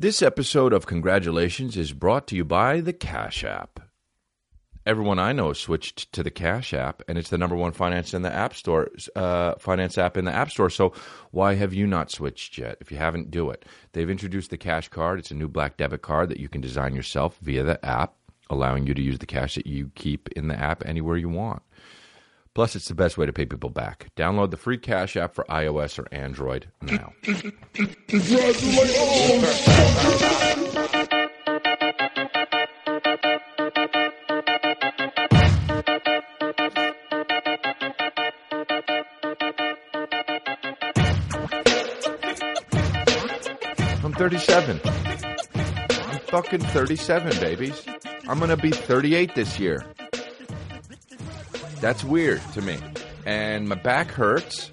This episode of Congratulations is brought to you by the Cash App. Everyone I know switched to the Cash App, and it's the number one finance in the App Store, uh, finance app in the App Store. So why have you not switched yet? If you haven't, do it. They've introduced the Cash Card. It's a new black debit card that you can design yourself via the app, allowing you to use the cash that you keep in the app anywhere you want. Plus, it's the best way to pay people back. Download the free Cash App for iOS or Android now. I'm 37. I'm fucking 37, babies. I'm gonna be 38 this year. That's weird to me. And my back hurts.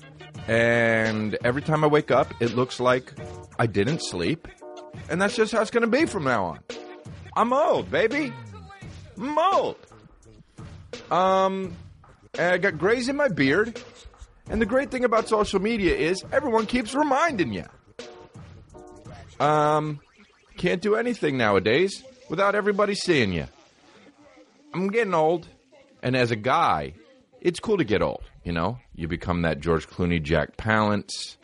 And every time I wake up, it looks like I didn't sleep. And that's just how it's going to be from now on. I'm old, baby. I'm old. Um, and I got grays in my beard. And the great thing about social media is everyone keeps reminding you. Um, can't do anything nowadays without everybody seeing you. I'm getting old. And as a guy, it's cool to get old. You know, you become that George Clooney, Jack Palance.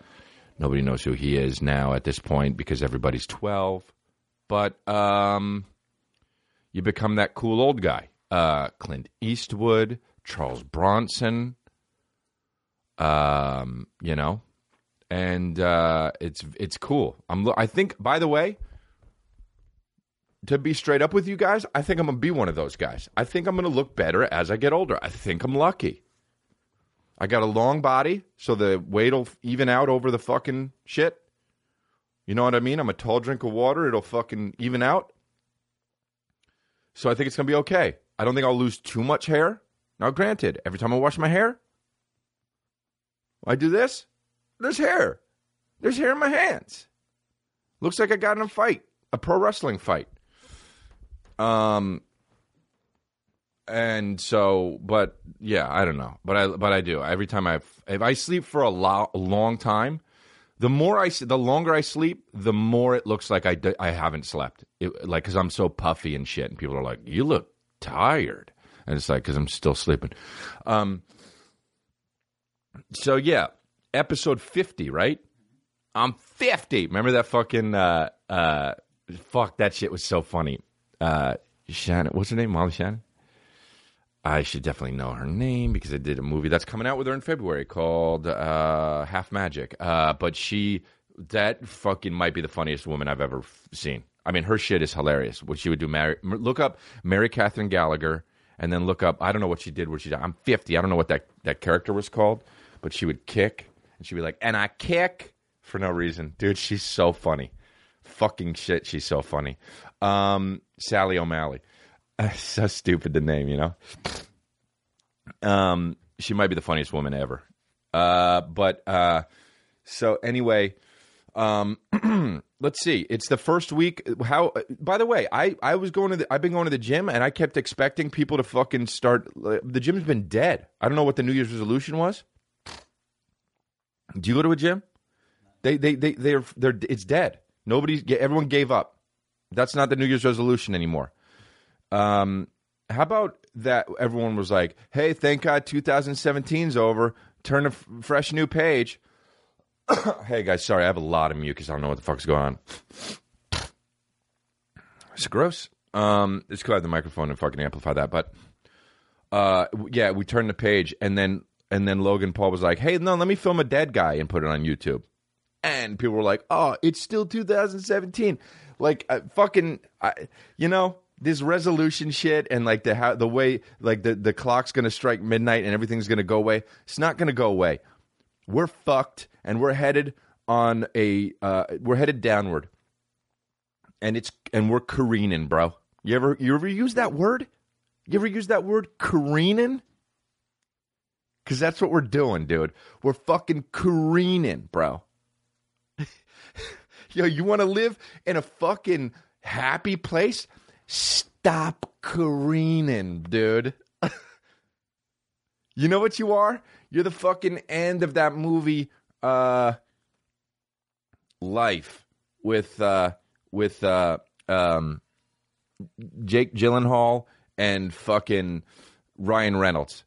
Nobody knows who he is now at this point because everybody's 12. But um, you become that cool old guy. Uh, Clint Eastwood, Charles Bronson. Um, you know, and uh, it's it's cool. I'm. I think. By the way, to be straight up with you guys, I think I'm gonna be one of those guys. I think I'm gonna look better as I get older. I think I'm lucky. I got a long body, so the weight'll even out over the fucking shit. You know what I mean? I'm a tall drink of water, it'll fucking even out. So I think it's gonna be okay. I don't think I'll lose too much hair. Now, granted, every time I wash my hair, I do this. There's hair. There's hair in my hands. Looks like I got in a fight, a pro wrestling fight. Um, and so, but yeah, I don't know, but I but I do every time I if I sleep for a, lo- a long time, the more I the longer I sleep, the more it looks like I d- I haven't slept. It, like because I'm so puffy and shit, and people are like, "You look tired," and it's like because I'm still sleeping. Um. So yeah, episode fifty, right? I'm fifty. Remember that fucking uh uh fuck that shit was so funny. Uh, Shannon, what's her name? Molly Shannon. I should definitely know her name because I did a movie that's coming out with her in February called uh, Half Magic. Uh, but she, that fucking might be the funniest woman I've ever f- seen. I mean, her shit is hilarious. What she would do, Mary, look up Mary Katherine Gallagher, and then look up. I don't know what she did. Where she, I'm 50. I don't know what that that character was called, but she would kick, and she'd be like, and I kick for no reason, dude. She's so funny. Fucking shit, she's so funny. Um, Sally O'Malley. so stupid the name, you know. Um, she might be the funniest woman ever. Uh, but uh, so anyway, um, let's see. It's the first week. How? By the way, I I was going to the. I've been going to the gym, and I kept expecting people to fucking start. The gym's been dead. I don't know what the New Year's resolution was. Do you go to a gym? They they they they're they're it's dead. Nobody. Everyone gave up. That's not the New Year's resolution anymore. Um, how about that? Everyone was like, "Hey, thank God 2017's over. Turn a f- fresh new page." hey guys, sorry, I have a lot of mucus. I don't know what the fuck's going on. It's gross. Um, it's cool. I have the microphone and fucking amplify that, but uh, yeah, we turned the page, and then and then Logan Paul was like, "Hey, no, let me film a dead guy and put it on YouTube." And people were like, "Oh, it's still 2017." Like, uh, fucking, I, you know, this resolution shit and like the how the way like the the clock's gonna strike midnight and everything's gonna go away. It's not gonna go away. We're fucked, and we're headed on a uh, we're headed downward, and it's and we're careening, bro. You ever you ever use that word? You ever use that word careening? Because that's what we're doing, dude. We're fucking careening, bro. Yo, you want to live in a fucking happy place? Stop careening, dude. you know what you are? You're the fucking end of that movie, uh, Life with uh, with uh, um, Jake Gyllenhaal and fucking Ryan Reynolds,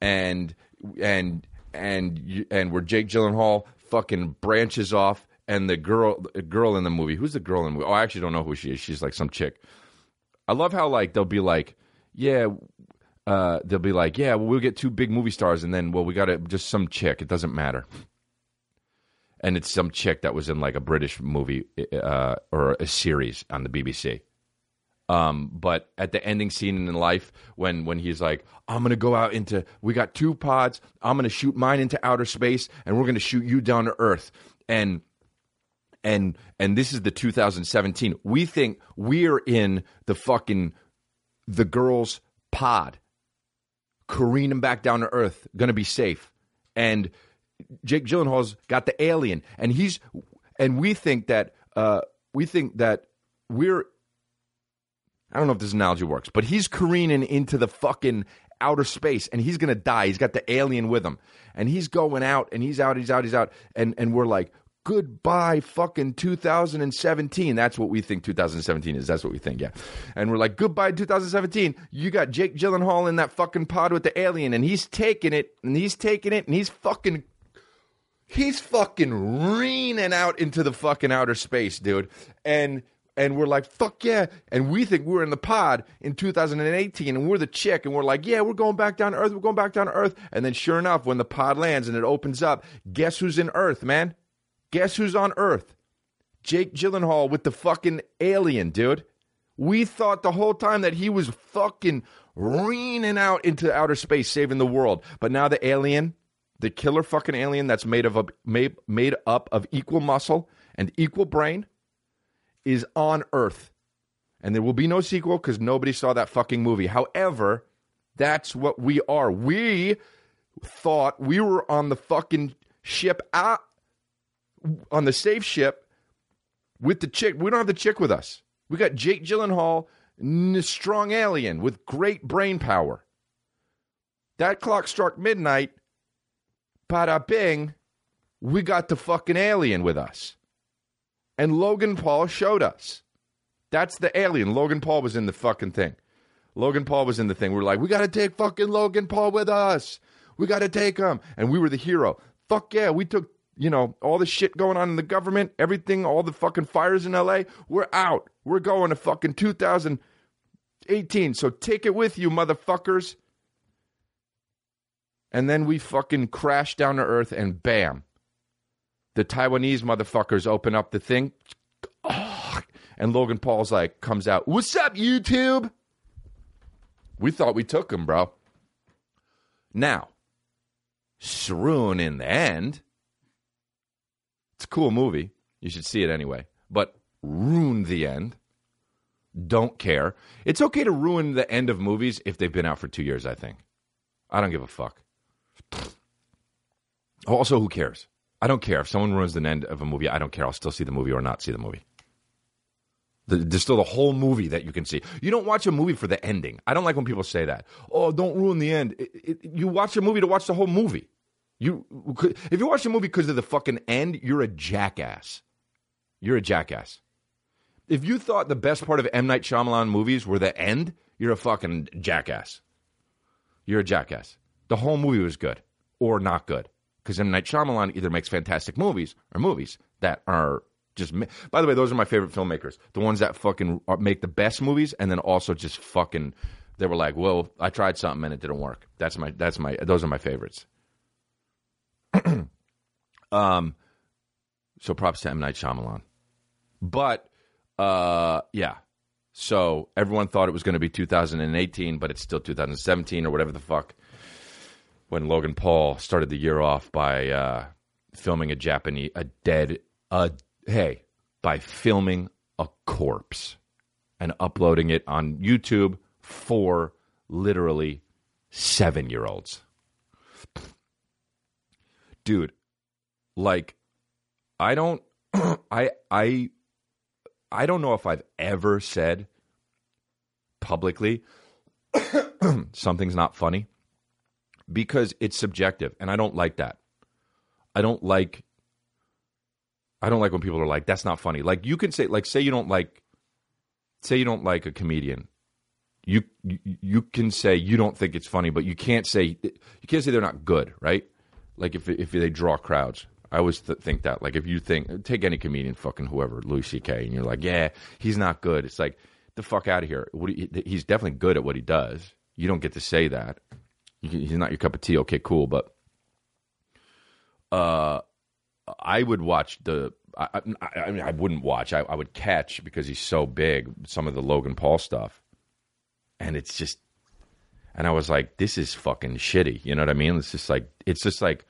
and and and and where Jake Gyllenhaal fucking branches off, and the girl the girl in the movie, who's the girl in the movie? Oh, I actually don't know who she is. She's like some chick. I love how like they'll be like, yeah, uh, they'll be like, yeah, well, we'll get two big movie stars, and then well, we got to just some chick. It doesn't matter. And it's some chick that was in like a British movie uh, or a series on the BBC. Um, but at the ending scene in life, when when he's like, "I'm gonna go out into, we got two pods. I'm gonna shoot mine into outer space, and we're gonna shoot you down to Earth." And and and this is the 2017. We think we're in the fucking the girls' pod, careening back down to Earth, gonna be safe. And Jake Gyllenhaal's got the alien, and he's and we think that uh, we think that we're I don't know if this analogy works, but he's careening into the fucking outer space and he's gonna die. He's got the alien with him. And he's going out and he's out, he's out, he's out. And and we're like, goodbye fucking 2017. That's what we think 2017 is. That's what we think, yeah. And we're like, goodbye 2017. You got Jake Gyllenhaal in that fucking pod with the alien and he's taking it and he's taking it and he's fucking he's fucking reaming out into the fucking outer space, dude. And and we're like, fuck yeah. And we think we're in the pod in 2018 and we're the chick and we're like, yeah, we're going back down to Earth. We're going back down to Earth. And then sure enough, when the pod lands and it opens up, guess who's in Earth, man? Guess who's on Earth? Jake Gyllenhaal with the fucking alien, dude. We thought the whole time that he was fucking reaming out into outer space, saving the world. But now the alien, the killer fucking alien that's made of a, made, made up of equal muscle and equal brain, is on Earth. And there will be no sequel because nobody saw that fucking movie. However, that's what we are. We thought we were on the fucking ship out on the safe ship with the chick. We don't have the chick with us. We got Jake Gyllenhaal, n- strong alien with great brain power. That clock struck midnight. Bada bing, we got the fucking alien with us. And Logan Paul showed us. That's the alien. Logan Paul was in the fucking thing. Logan Paul was in the thing. We are like, we got to take fucking Logan Paul with us. We got to take him. And we were the hero. Fuck yeah. We took, you know, all the shit going on in the government, everything, all the fucking fires in LA. We're out. We're going to fucking 2018. So take it with you, motherfuckers. And then we fucking crash down to earth and bam. The Taiwanese motherfuckers open up the thing. and Logan Paul's like, comes out, What's up, YouTube? We thought we took him, bro. Now, Sroon in the end. It's a cool movie. You should see it anyway. But ruin the end. Don't care. It's okay to ruin the end of movies if they've been out for two years, I think. I don't give a fuck. Also, who cares? I don't care. If someone ruins the end of a movie, I don't care. I'll still see the movie or not see the movie. The, there's still the whole movie that you can see. You don't watch a movie for the ending. I don't like when people say that. Oh, don't ruin the end. It, it, you watch a movie to watch the whole movie. You, if you watch a movie because of the fucking end, you're a jackass. You're a jackass. If you thought the best part of M Night Shyamalan movies were the end, you're a fucking jackass. You're a jackass. The whole movie was good or not good because M Night Shyamalan either makes fantastic movies or movies that are just. By the way, those are my favorite filmmakers. The ones that fucking make the best movies and then also just fucking. They were like, "Well, I tried something and it didn't work." That's my. That's my. Those are my favorites. um, so props to M Night Shyamalan, but uh, yeah. So everyone thought it was going to be 2018, but it's still 2017 or whatever the fuck when Logan Paul started the year off by uh, filming a Japanese, a dead, a hey, by filming a corpse and uploading it on YouTube for literally seven year olds. Dude, like, I don't, I, I, I don't know if I've ever said publicly something's not funny because it's subjective and I don't like that. I don't like I don't like when people are like, "That's not funny." Like you can say, like, say you don't like, say you don't like a comedian. You you, can say you don't think it's funny, but you can't say you can't say they're not good, right? Like if if they draw crowds. I always th- think that. Like if you think take any comedian, fucking whoever, Louis C.K., and you're like, yeah, he's not good. It's like the fuck out of here. You, he's definitely good at what he does. You don't get to say that. He's not your cup of tea. Okay, cool, but uh, I would watch the. I, I, I mean, I wouldn't watch. I, I would catch because he's so big. Some of the Logan Paul stuff, and it's just. And I was like, this is fucking shitty. You know what I mean? It's just like it's just like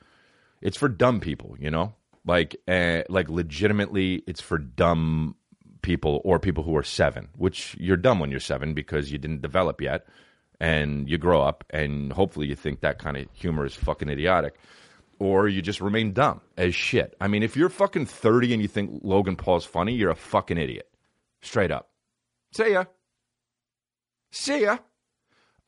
it's for dumb people. You know, like uh, like legitimately, it's for dumb people or people who are seven. Which you're dumb when you're seven because you didn't develop yet, and you grow up, and hopefully you think that kind of humor is fucking idiotic or you just remain dumb as shit. I mean, if you're fucking 30 and you think Logan Paul's funny, you're a fucking idiot. Straight up. See ya. See ya.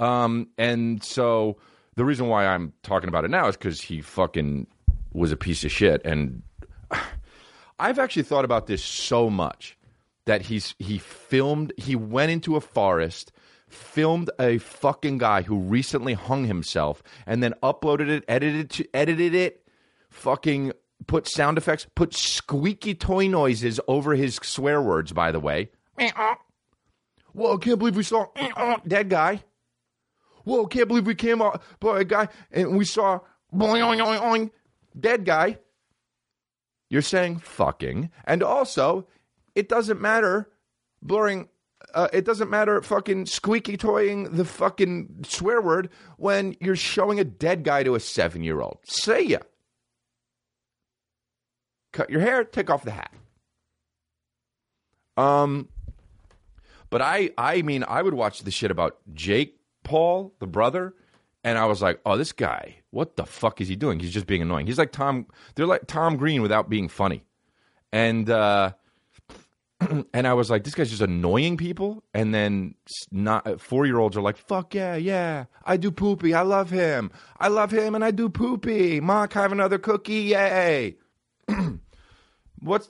Um, and so the reason why I'm talking about it now is because he fucking was a piece of shit. And I've actually thought about this so much that he's he filmed, he went into a forest filmed a fucking guy who recently hung himself and then uploaded it, edited to, edited it, fucking put sound effects, put squeaky toy noises over his swear words. By the way, whoa! Can't believe we saw dead guy. Whoa! Can't believe we came out, boy, a guy, and we saw boy, dead guy. You're saying fucking, and also it doesn't matter blurring uh, it doesn't matter fucking squeaky toying the fucking swear word when you're showing a dead guy to a seven year old. Say ya. Cut your hair, take off the hat. Um, but I, I mean, I would watch the shit about Jake Paul, the brother, and I was like, oh, this guy, what the fuck is he doing? He's just being annoying. He's like Tom. They're like Tom Green without being funny, and uh, and I was like, this guy's just annoying people. And then not uh, four year olds are like, fuck yeah, yeah, I do poopy. I love him. I love him, and I do poopy. Ma, can I have another cookie? Yay! What's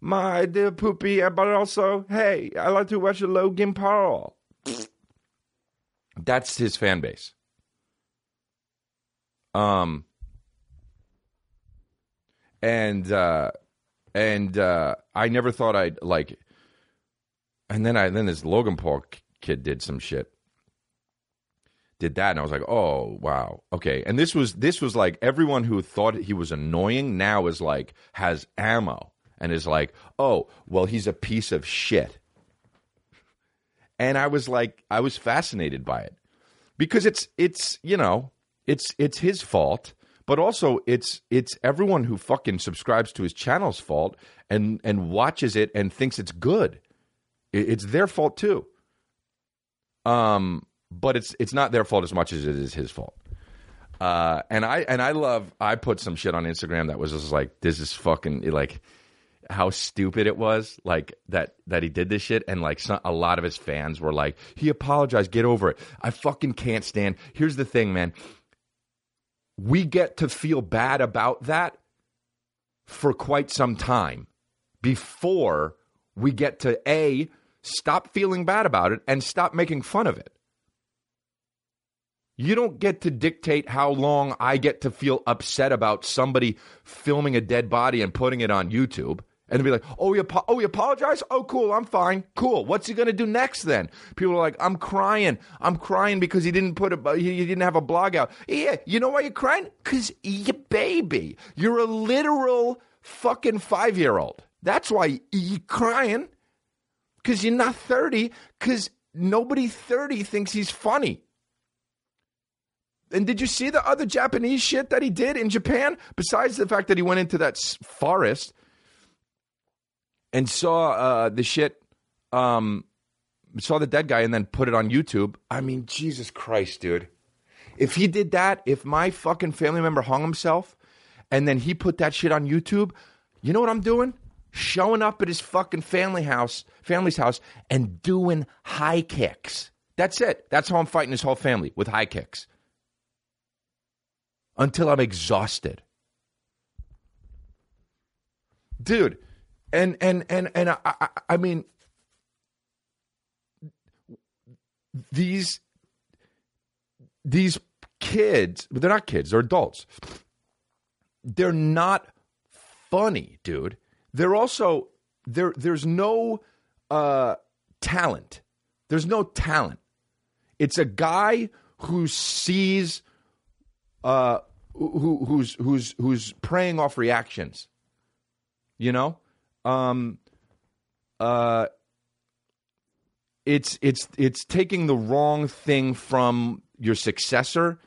my dear poopy? But also, hey, I like to watch Logan Paul. That's his fan base. Um, and uh, and uh, I never thought I'd like. And then I then this Logan Paul kid did some shit, did that, and I was like, oh wow, okay. And this was this was like everyone who thought he was annoying now is like has ammo and is like, oh well, he's a piece of shit. And I was like, I was fascinated by it because it's it's you know it's it's his fault but also it's it's everyone who fucking subscribes to his channel's fault and and watches it and thinks it's good. It's their fault too. Um, but it's it's not their fault as much as it is his fault. Uh, and I and I love I put some shit on Instagram that was just like this is fucking like how stupid it was like that that he did this shit and like some, a lot of his fans were like he apologized. Get over it. I fucking can't stand here's the thing man. We get to feel bad about that for quite some time before we get to A, stop feeling bad about it and stop making fun of it. You don't get to dictate how long I get to feel upset about somebody filming a dead body and putting it on YouTube and be like, "Oh, you oh, you apologize? Oh, cool, I'm fine. Cool. What's he gonna do next then?" People are like, "I'm crying. I'm crying because he didn't put a he, he didn't have a blog out." Yeah, you know why you're crying? Because you baby, you're a literal fucking five year old. That's why you're crying. Because you're not thirty. Because nobody thirty thinks he's funny. And did you see the other Japanese shit that he did in Japan? Besides the fact that he went into that forest and saw uh, the shit, um, saw the dead guy, and then put it on YouTube. I mean, Jesus Christ, dude. If he did that, if my fucking family member hung himself, and then he put that shit on YouTube, you know what I'm doing? Showing up at his fucking family house, family's house, and doing high kicks. That's it. That's how I'm fighting his whole family with high kicks until I'm exhausted. dude. And and and and I, I, I mean, these these kids, but they're not kids, they're adults. They're not funny, dude. They're also there there's no uh talent. There's no talent. It's a guy who sees uh who who's who's who's preying off reactions. You know? Um uh it's it's it's taking the wrong thing from your successor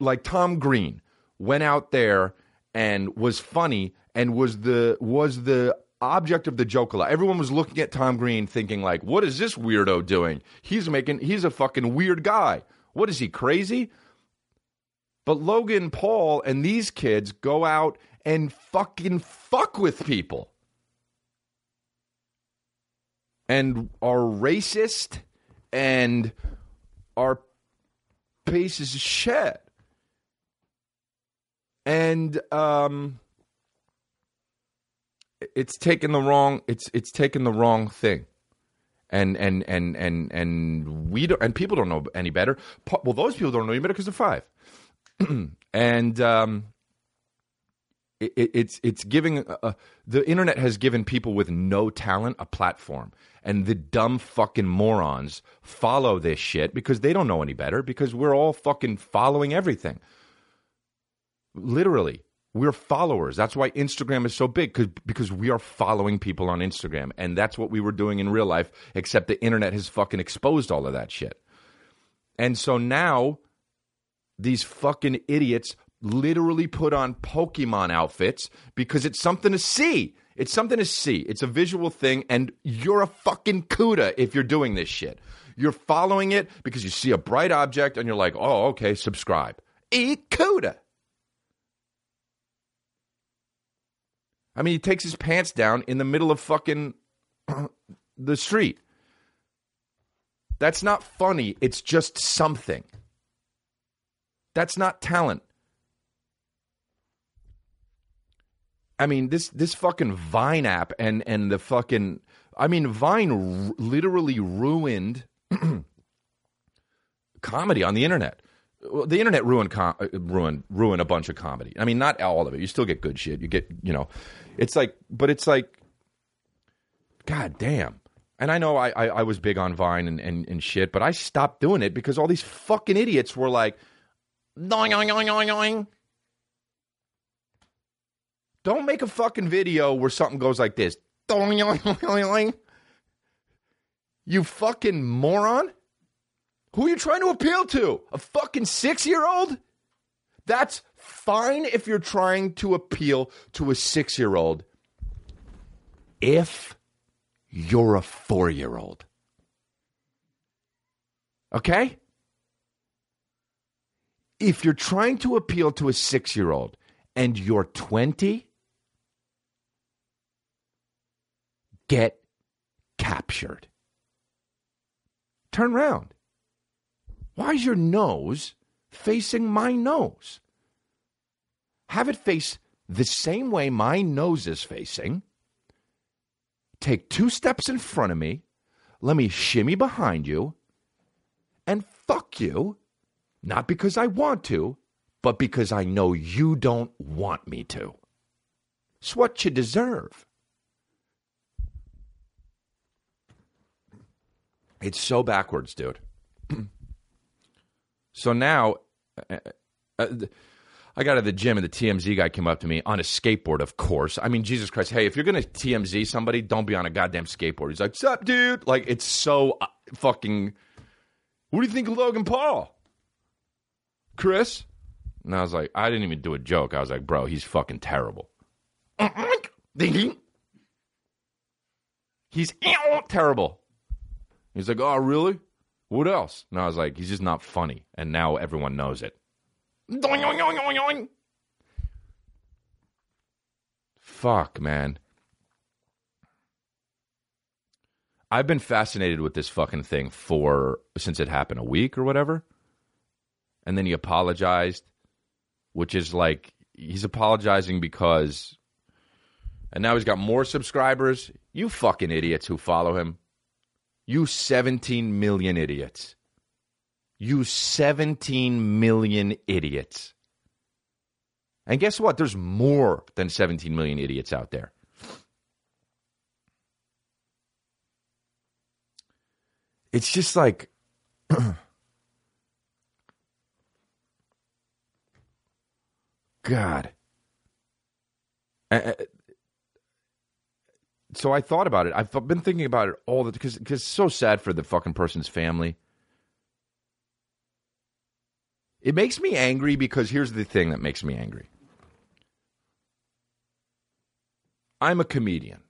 like Tom Green went out there and was funny and was the was the object of the joke a lot. Everyone was looking at Tom Green thinking like, "What is this weirdo doing? He's making he's a fucking weird guy. What is he crazy?" But Logan Paul and these kids go out and fucking fuck with people. And are racist and are pieces of shit. And um it's taken the wrong it's it's taken the wrong thing and and and and and we don't and people don't know any better well those people don't know any better because they're five and um it, it's it's giving uh, the internet has given people with no talent a platform and the dumb fucking morons follow this shit because they don't know any better because we're all fucking following everything literally we're followers. That's why Instagram is so big because because we are following people on Instagram, and that's what we were doing in real life. Except the internet has fucking exposed all of that shit, and so now these fucking idiots literally put on Pokemon outfits because it's something to see. It's something to see. It's a visual thing, and you're a fucking CUDA if you're doing this shit. You're following it because you see a bright object and you're like, oh, okay, subscribe. Eat CUDA. I mean, he takes his pants down in the middle of fucking the street. That's not funny. It's just something. That's not talent. I mean, this this fucking Vine app and and the fucking I mean, Vine r- literally ruined comedy on the internet the internet ruined com- uh, ruined ruined a bunch of comedy. I mean, not all of it. You still get good shit. You get you know, it's like, but it's like, god damn. And I know I, I, I was big on Vine and, and, and shit, but I stopped doing it because all these fucking idiots were like. Don't make a fucking video where something goes like this. You fucking moron. Who are you trying to appeal to? A fucking six year old? That's fine if you're trying to appeal to a six year old. If you're a four year old. Okay? If you're trying to appeal to a six year old and you're 20, get captured. Turn around. Why is your nose facing my nose? Have it face the same way my nose is facing. Take two steps in front of me. Let me shimmy behind you and fuck you. Not because I want to, but because I know you don't want me to. It's what you deserve. It's so backwards, dude. So now, uh, uh, I got to the gym and the TMZ guy came up to me on a skateboard, of course. I mean, Jesus Christ. Hey, if you're going to TMZ somebody, don't be on a goddamn skateboard. He's like, Sup, dude? Like, it's so uh, fucking. What do you think of Logan Paul? Chris? And I was like, I didn't even do a joke. I was like, bro, he's fucking terrible. He's terrible. He's like, oh, really? What else? And I was like, he's just not funny. And now everyone knows it. Fuck, man. I've been fascinated with this fucking thing for since it happened a week or whatever. And then he apologized, which is like he's apologizing because And now he's got more subscribers. You fucking idiots who follow him. You 17 million idiots. You 17 million idiots. And guess what? There's more than 17 million idiots out there. It's just like. God. So I thought about it. I've been thinking about it all the because because it's so sad for the fucking person's family. It makes me angry because here's the thing that makes me angry. I'm a comedian.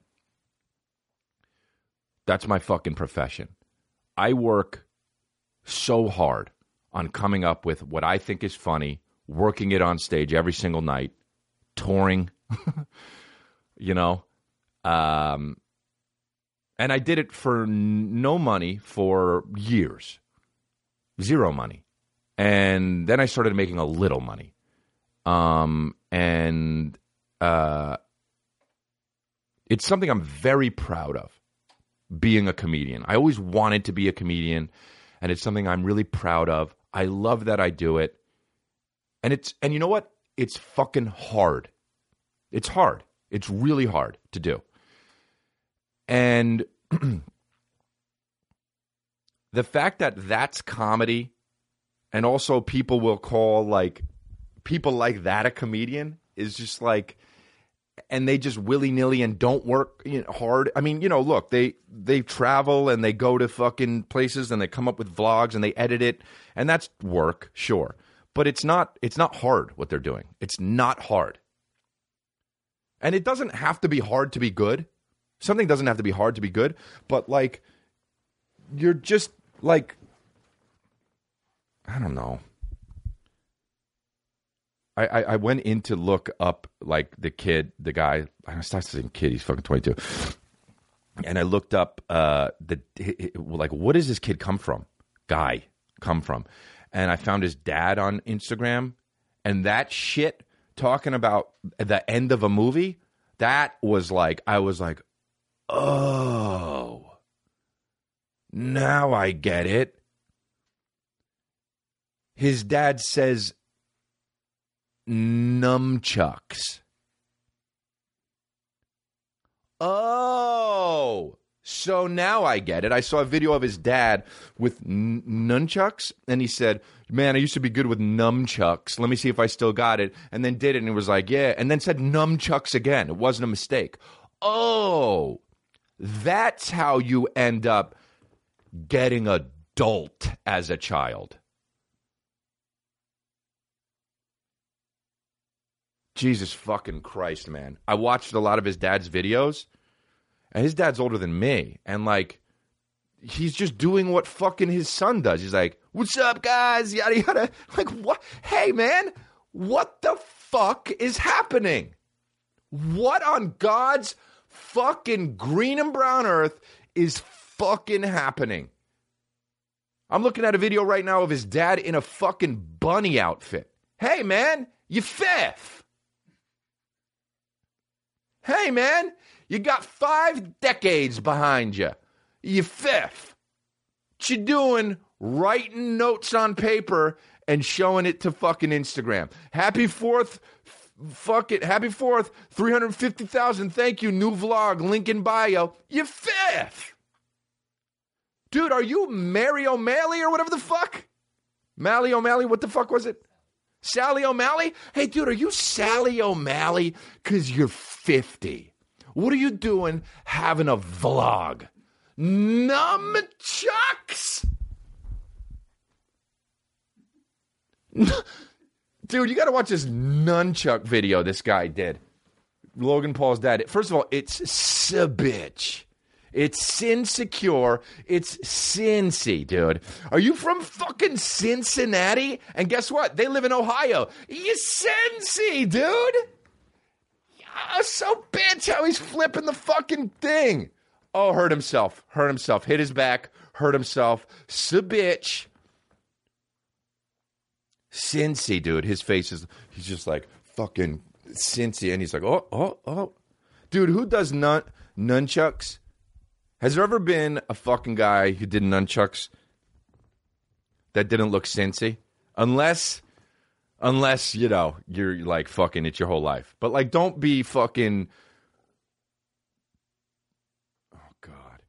That's my fucking profession. I work so hard on coming up with what I think is funny, working it on stage every single night, touring, you know. Um, and I did it for no money for years, zero money. And then I started making a little money. Um, and uh, it's something I'm very proud of being a comedian. I always wanted to be a comedian, and it's something I'm really proud of. I love that I do it. And it's and you know what? It's fucking hard. It's hard. It's really hard to do. And the fact that that's comedy and also people will call like people like that a comedian is just like and they just willy nilly and don't work you know, hard. I mean, you know, look, they they travel and they go to fucking places and they come up with vlogs and they edit it, and that's work, sure, but it's not it's not hard what they're doing. It's not hard, and it doesn't have to be hard to be good. Something doesn't have to be hard to be good, but like you're just like I don't know. I, I, I went in to look up like the kid, the guy. I started saying kid. He's fucking twenty two. And I looked up uh, the like, what does this kid come from? Guy come from? And I found his dad on Instagram, and that shit talking about the end of a movie. That was like, I was like, oh, now I get it. His dad says nunchucks. Oh, so now I get it. I saw a video of his dad with n- nunchucks, and he said, Man, I used to be good with nunchucks. Let me see if I still got it. And then did it, and it was like, Yeah. And then said nunchucks again. It wasn't a mistake. Oh, that's how you end up getting adult as a child. Jesus fucking Christ, man. I watched a lot of his dad's videos, and his dad's older than me. And like, he's just doing what fucking his son does. He's like, What's up, guys? Yada, yada. Like, what? Hey, man, what the fuck is happening? What on God's fucking green and brown earth is fucking happening? I'm looking at a video right now of his dad in a fucking bunny outfit. Hey, man, you fifth. Hey, man, you got five decades behind you. You fifth. What you doing writing notes on paper and showing it to fucking Instagram? Happy fourth. Fuck it. Happy fourth. 350,000. Thank you. New vlog. Link in bio. You fifth. Dude, are you Mary O'Malley or whatever the fuck? Mally O'Malley, what the fuck was it? Sally O'Malley? Hey, dude, are you Sally O'Malley? Because you're 50. What are you doing having a vlog? Nunchucks? Dude, you got to watch this nunchuck video this guy did. Logan Paul's dad. First of all, it's a bitch. It's sin secure. It's Cincy, dude. Are you from fucking Cincinnati? And guess what? They live in Ohio. You Cincy, dude. Yeah, so bitch how he's flipping the fucking thing. Oh, hurt himself. Hurt himself. Hit his back. Hurt himself. So bitch. Cincy, dude. His face is, he's just like fucking Cincy. And he's like, oh, oh, oh. Dude, who does nun- nunchucks? Has there ever been a fucking guy who did nunchucks that didn't look cincy? Unless, unless you know you're like fucking it your whole life. But like, don't be fucking. Oh God.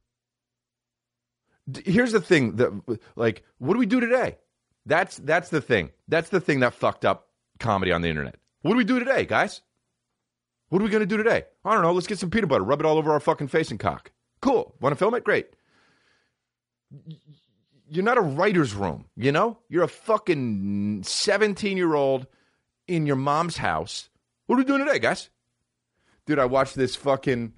Here's the thing that like, what do we do today? That's that's the thing. That's the thing that fucked up comedy on the internet. What do we do today, guys? What are we going to do today? I don't know. Let's get some peanut butter, rub it all over our fucking face and cock. Cool. Want to film it? Great. You're not a writer's room, you know? You're a fucking 17 year old in your mom's house. What are we doing today, guys? Dude, I watched this fucking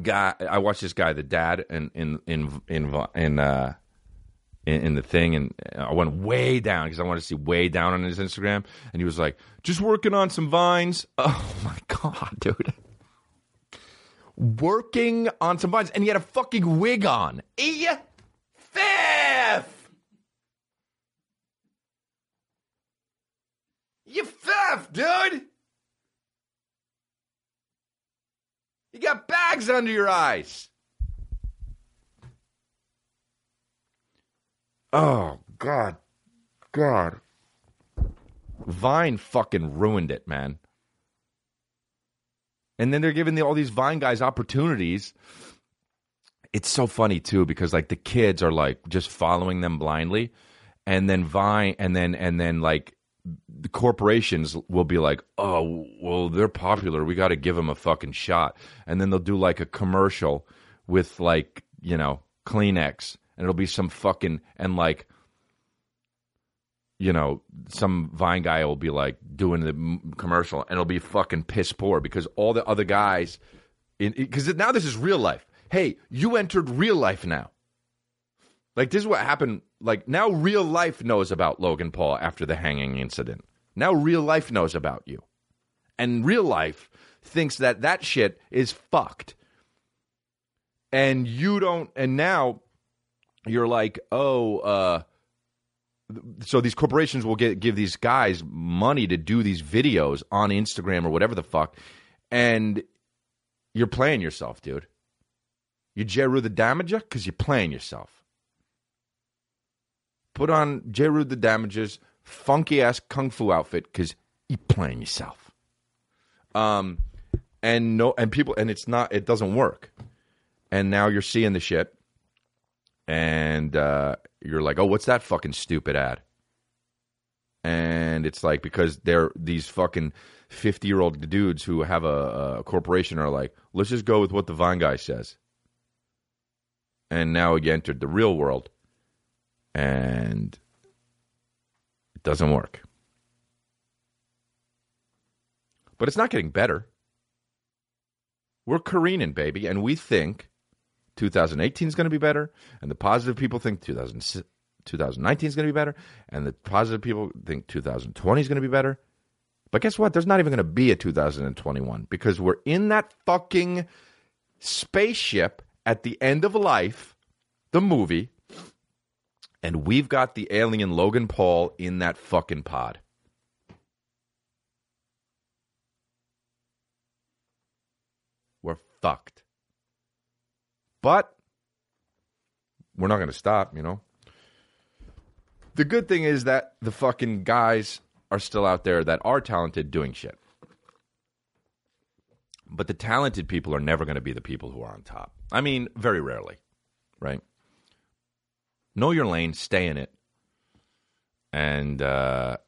guy. I watched this guy, the dad, in in in in in uh, in, in the thing, and I went way down because I wanted to see way down on his Instagram, and he was like, "Just working on some vines." Oh my god, dude! Working on some vines, and he had a fucking wig on. E Fifth, you fifth, dude. You got bags under your eyes. Oh God, God. Vine fucking ruined it, man. And then they're giving the, all these Vine guys opportunities. It's so funny too because like the kids are like just following them blindly, and then Vine, and then and then like the corporations will be like, oh, well, they're popular. We got to give them a fucking shot. And then they'll do like a commercial with like, you know, Kleenex. And it'll be some fucking, and like, you know, some Vine guy will be like doing the commercial and it'll be fucking piss poor because all the other guys, because now this is real life. Hey, you entered real life now. Like this is what happened. Like now, real life knows about Logan Paul after the hanging incident. Now, real life knows about you, and real life thinks that that shit is fucked. And you don't. And now, you're like, oh, uh, so these corporations will get give these guys money to do these videos on Instagram or whatever the fuck, and you're playing yourself, dude. You Jeru the Damaja because you're playing yourself put on Jeru the Damaja's funky ass kung fu outfit because you're playing yourself. Um, and no, and people, and it's not, it doesn't work. And now you're seeing the shit, and uh, you're like, oh, what's that fucking stupid ad? And it's like because they're these fucking fifty year old dudes who have a, a corporation are like, let's just go with what the Vine guy says. And now you entered the real world and it doesn't work. But it's not getting better. We're careening, baby, and we think 2018 is going to be better, and the positive people think 2000, 2019 is going to be better, and the positive people think 2020 is going to be better. But guess what? There's not even going to be a 2021 because we're in that fucking spaceship at the end of life, the movie, and we've got the alien Logan Paul in that fucking pod. We're fucked. But we're not going to stop, you know. The good thing is that the fucking guys are still out there that are talented doing shit. But the talented people are never going to be the people who are on top. I mean, very rarely, right? Know your lane, stay in it. And uh,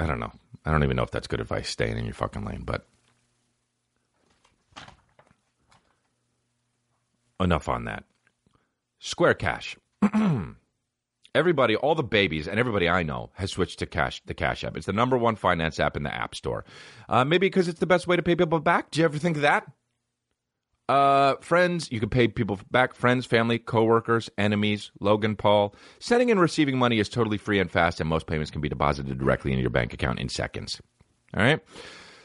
I don't know. I don't even know if that's good advice, staying in your fucking lane, but enough on that. Square Cash. everybody, all the babies, and everybody I know has switched to Cash, the Cash app. It's the number one finance app in the App Store. Uh, maybe because it's the best way to pay people back. Do you ever think of that? Uh, friends, you can pay people back. Friends, family, coworkers, enemies. Logan Paul. Sending and receiving money is totally free and fast, and most payments can be deposited directly into your bank account in seconds. All right.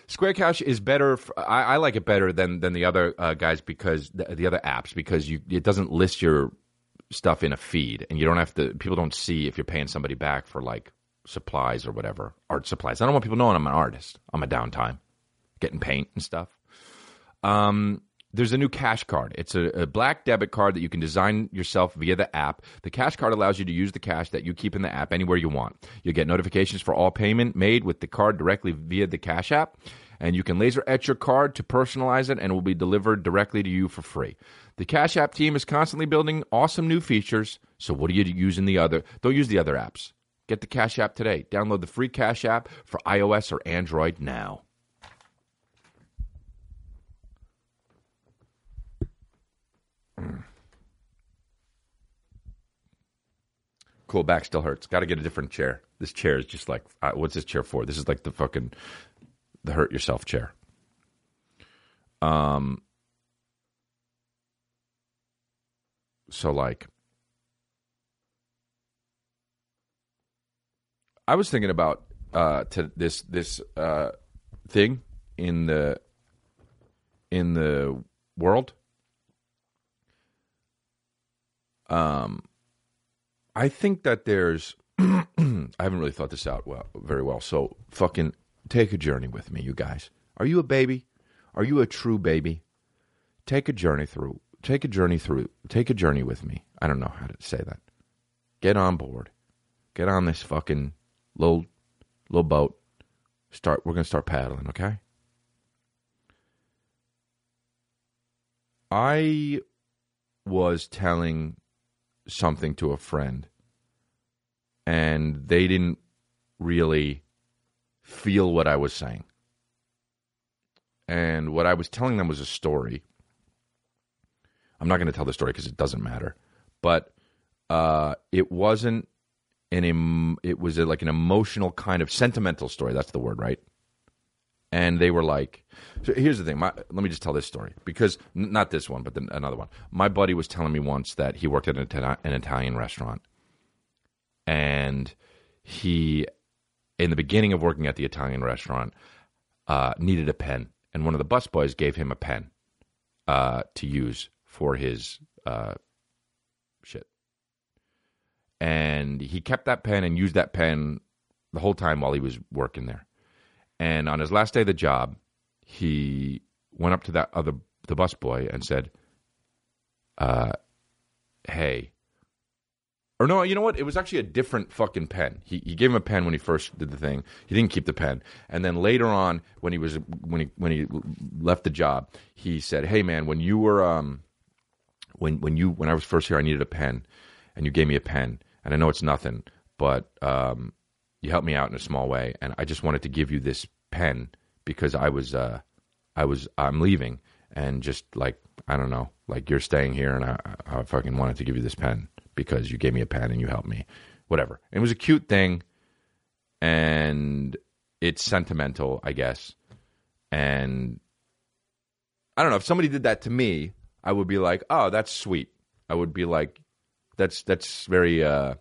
Square Cash is better. For, I, I, like it better than than the other uh, guys because the, the other apps because you it doesn't list your stuff in a feed, and you don't have to. People don't see if you're paying somebody back for like supplies or whatever art supplies. I don't want people knowing I'm an artist. I'm a downtime. getting paint and stuff. Um, there's a new cash card. It's a, a, black debit card that you can design yourself via the app. The cash card allows you to use the cash that you keep in the app anywhere you want. You'll get notifications for all payment made with the card directly via the cash app. And you can laser etch your card to personalize it and it will be delivered directly to you for free. The Cash App team is constantly building awesome new features. So what are you using the other? Don't use the other apps. Get the Cash App today. Download the free Cash App for iOS or Android now. Cool, back still hurts. Got to get a different chair. This chair is just like, uh, what's this chair for? This is like the fucking the hurt yourself chair. Um. So like, I was thinking about uh to this this uh thing in the in the world Um, I think that there's. I haven't really thought this out well, very well. So fucking take a journey with me, you guys. Are you a baby? Are you a true baby? Take a journey through. Take a journey through. Take a journey with me. I don't know how to say that. Get on board. Get on this fucking little little boat. Start. We're gonna start paddling. Okay. I was telling something to a friend and they didn't really feel what I was saying. And what I was telling them was a story. I'm not going to tell the story because it doesn't matter. But uh, it wasn't an em- it was a, like an emotional kind of sentimental story. That's the word, right? And they were like so here's the thing. My, let me just tell this story because n- not this one but the, another one. My buddy was telling me once that he worked at an, an italian restaurant. And he in the beginning of working at the italian restaurant uh, needed a pen. And one of the busboys gave him a pen uh, to use for his uh, shit. And he kept that pen and used that pen the whole time while he was working there and on his last day of the job, he went up to that other the bus boy and said, uh, "Hey." Or no, you know what? It was actually a different fucking pen. He, he gave him a pen when he first did the thing. He didn't keep the pen, and then later on, when he was when he when he left the job, he said, "Hey man, when you were um, when when you when I was first here, I needed a pen, and you gave me a pen, and I know it's nothing, but um, you helped me out in a small way, and I just wanted to give you this pen because I was uh, I was I'm leaving, and just like I don't know, like you're staying here, and I, I fucking wanted to give you this pen because you gave me a pen and you helped me, whatever. It was a cute thing, and it's sentimental, I guess, and I don't know if somebody did that to me, I would be like, oh, that's sweet. I would be like, that's that's very uh,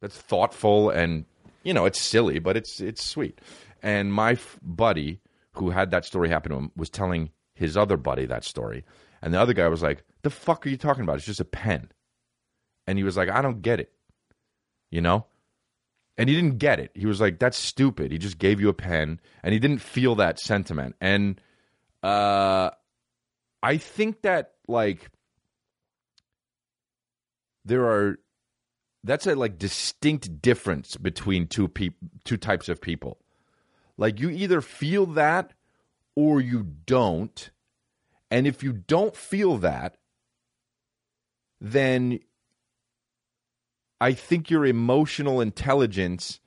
that's thoughtful and you know, it's silly, but it's it's sweet. And my f- buddy who had that story happen to him was telling his other buddy that story, and the other guy was like, "The fuck are you talking about? It's just a pen." And he was like, "I don't get it," you know. And he didn't get it. He was like, "That's stupid." He just gave you a pen, and he didn't feel that sentiment. And uh, I think that like there are that's a like distinct difference between two people two types of people. Like you either feel that or you don't. And if you don't feel that then i think your emotional intelligence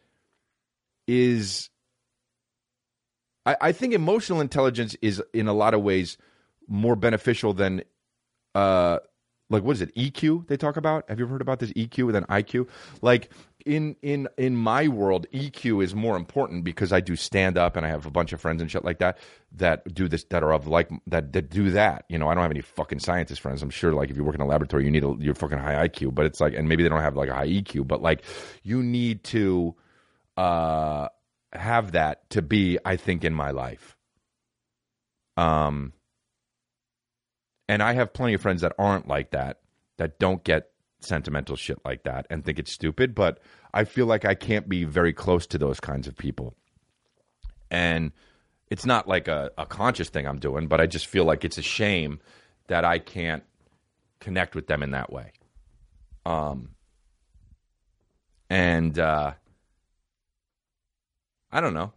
is I, I think emotional intelligence is in a lot of ways more beneficial than uh like what is it EQ they talk about? Have you ever heard about this EQ than IQ? Like in in in my world, EQ is more important because I do stand up and I have a bunch of friends and shit like that that do this that are of like that that do that. You know, I don't have any fucking scientist friends. I'm sure like if you work in a laboratory, you need a your fucking high IQ, but it's like and maybe they don't have like a high EQ, but like you need to uh have that to be I think in my life. Um and I have plenty of friends that aren't like that, that don't get sentimental shit like that and think it's stupid, but I feel like I can't be very close to those kinds of people. And it's not like a, a conscious thing I'm doing, but I just feel like it's a shame that I can't connect with them in that way. Um, and uh, I don't know.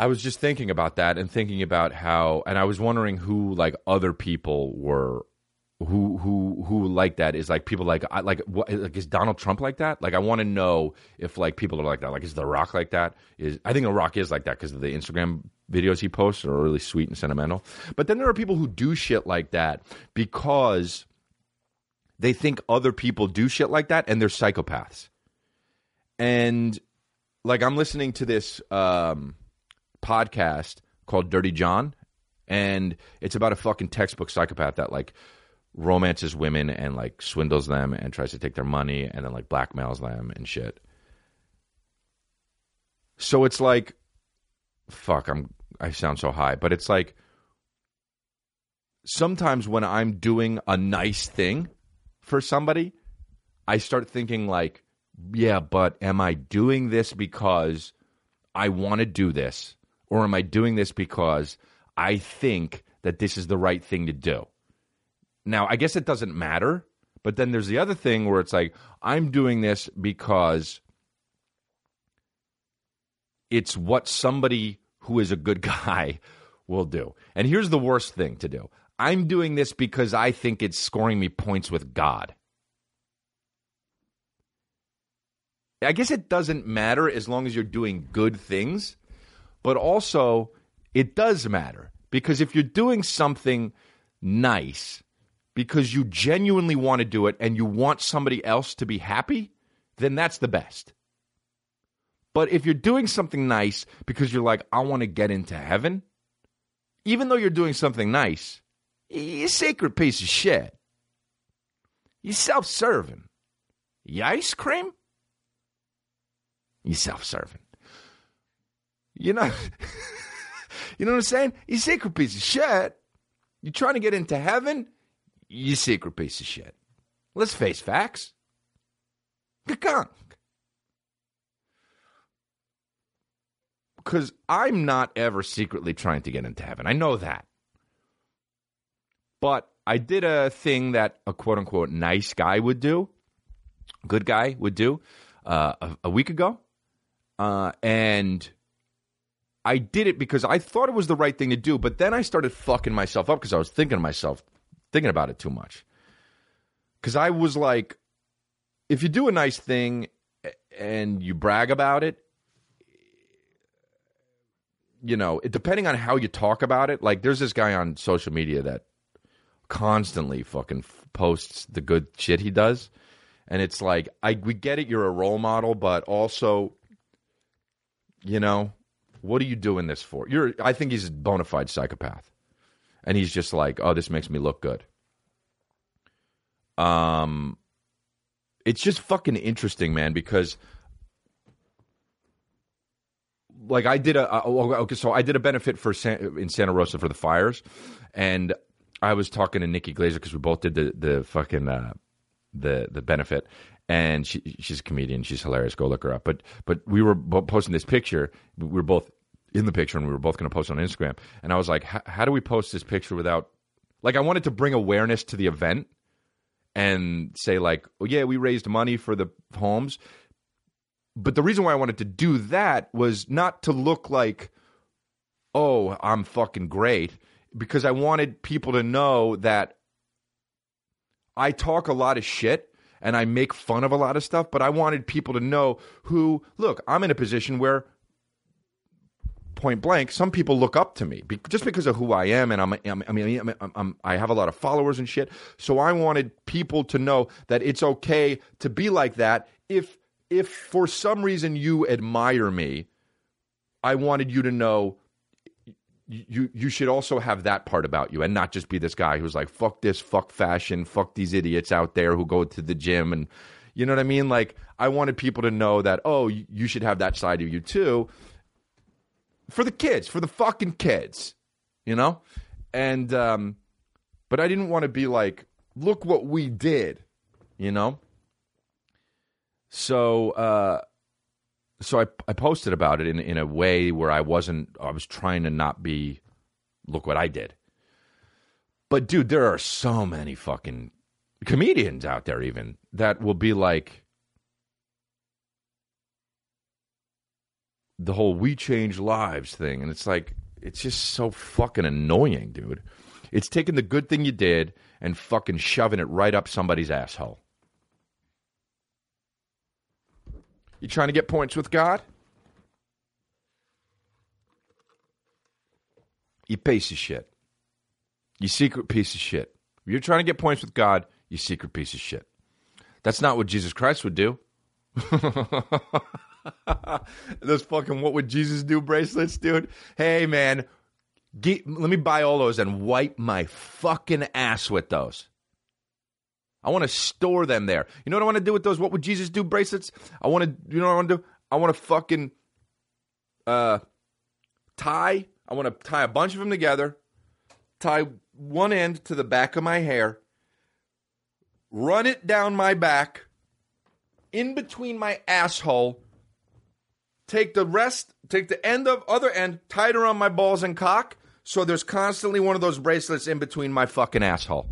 I was just thinking about that and thinking about how, and I was wondering who like other people were, who who who like that is like people like I like what like is Donald Trump like that? Like I want to know if like people are like that. Like is The Rock like that? Is I think The Rock is like that because of the Instagram videos he posts are really sweet and sentimental. But then there are people who do shit like that because they think other people do shit like that and they're psychopaths. And like I'm listening to this um, podcast called Dirty John, and it's about a fucking textbook psychopath that like romances women and like swindles them and tries to take their money and then like blackmails them and shit. So it's like fuck, I'm I sound so high, but it's like sometimes when I'm doing a nice thing for somebody, I start thinking like, yeah, but am I doing this because I want to do this or am I doing this because I think that this is the right thing to do? Now, I guess it doesn't matter, but then there's the other thing where it's like I'm doing this because it's what somebody who is a good guy will do. And here's the worst thing to do I'm doing this because I think it's scoring me points with God. I guess it doesn't matter as long as you're doing good things, but also it does matter because if you're doing something nice because you genuinely want to do it and you want somebody else to be happy, then that's the best. But if you're doing something nice because you're like, I want to get into heaven, even though you're doing something nice, you sacred piece of shit. You self serving. You ice cream? You self serving. You know, you know what I'm saying? You secret piece of shit. You trying to get into heaven? You secret piece of shit. Let's face facts. Because I'm not ever secretly trying to get into heaven. I know that. But I did a thing that a quote unquote nice guy would do, good guy would do uh, a, a, week ago. Uh, and I did it because I thought it was the right thing to do. But then I started fucking myself up because I was thinking to myself, thinking about it too much. Because I was like, if you do a nice thing and you brag about it, you know, depending on how you talk about it, like there's this guy on social media that constantly fucking posts the good shit he does. And it's like, I we get it, you're a role model, but also, you know, what are you doing this for? You're, I think he's a bona fide psychopath, and he's just like, oh, this makes me look good. Um, it's just fucking interesting, man, because like I did a okay, so I did a benefit for San, in Santa Rosa for the fires, and I was talking to Nikki Glazer because we both did the the fucking uh, the the benefit, and she she's a comedian, she's hilarious. Go look her up. But but we were posting this picture. We were both in the picture, and we were both going to post on Instagram. And I was like, how do we post this picture without like I wanted to bring awareness to the event and say like, oh yeah, we raised money for the homes, but the reason why I wanted to do that was not to look like, oh, I'm fucking great, because I wanted people to know that I talk a lot of shit and I make fun of a lot of stuff, but I wanted people to know who, look, I'm in a position where point blank, some people look up to me just because of who I am, and I'm, I'm I mean, I'm, I'm, i have a lot of followers and shit. So I wanted people to know that it's okay to be like that if if for some reason you admire me, I wanted you to know you you should also have that part about you and not just be this guy who's like fuck this fuck fashion fuck these idiots out there who go to the gym and you know what i mean? Like i wanted people to know that oh you should have that side of you too. For the kids for the fucking kids you know? And um but i didn't want to be like look what we did you know? So, uh, so I, I posted about it in, in a way where I wasn't, I was trying to not be, look what I did. But dude, there are so many fucking comedians out there, even that will be like, the whole we change lives thing. And it's like, it's just so fucking annoying, dude. It's taking the good thing you did and fucking shoving it right up somebody's asshole. You trying to get points with God? You piece of shit. You secret piece of shit. If you're trying to get points with God, you secret piece of shit. That's not what Jesus Christ would do. those fucking what would Jesus do bracelets, dude? Hey, man, get, let me buy all those and wipe my fucking ass with those. I want to store them there. You know what I want to do with those what would Jesus do bracelets? I want to, you know what I want to do? I want to fucking uh, tie, I want to tie a bunch of them together, tie one end to the back of my hair, run it down my back, in between my asshole, take the rest, take the end of other end, tie it around my balls and cock, so there's constantly one of those bracelets in between my fucking asshole.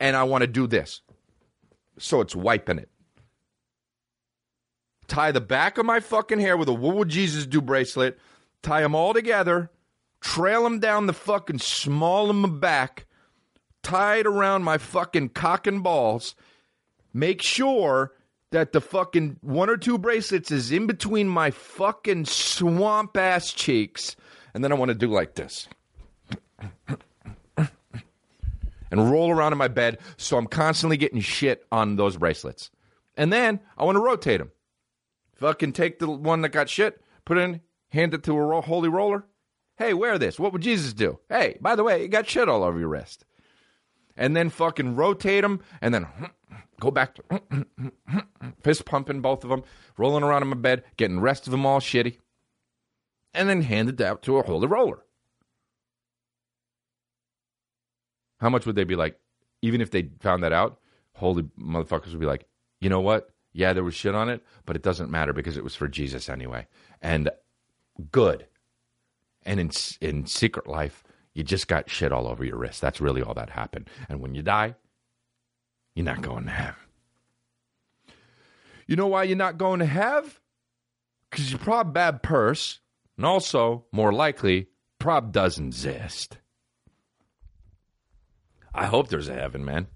And I want to do this. So it's wiping it. Tie the back of my fucking hair with a what would Jesus do bracelet, tie them all together, trail them down the fucking small of my back, tie it around my fucking cock and balls, make sure that the fucking one or two bracelets is in between my fucking swamp ass cheeks. And then I want to do like this. And roll around in my bed so I'm constantly getting shit on those bracelets. And then I want to rotate them. Fucking take the one that got shit, put it in, hand it to a ro- holy roller. Hey, wear this. What would Jesus do? Hey, by the way, you got shit all over your wrist. And then fucking rotate them and then go back to fist pumping both of them, rolling around in my bed, getting the rest of them all shitty, and then hand it out to a holy roller. How much would they be like, even if they found that out? Holy motherfuckers would be like, you know what? Yeah, there was shit on it, but it doesn't matter because it was for Jesus anyway. And good. And in in secret life, you just got shit all over your wrist. That's really all that happened. And when you die, you're not going to heaven. You know why you're not going to have? Because you're prob bad purse, and also, more likely, prob doesn't exist. I hope there's a heaven, man.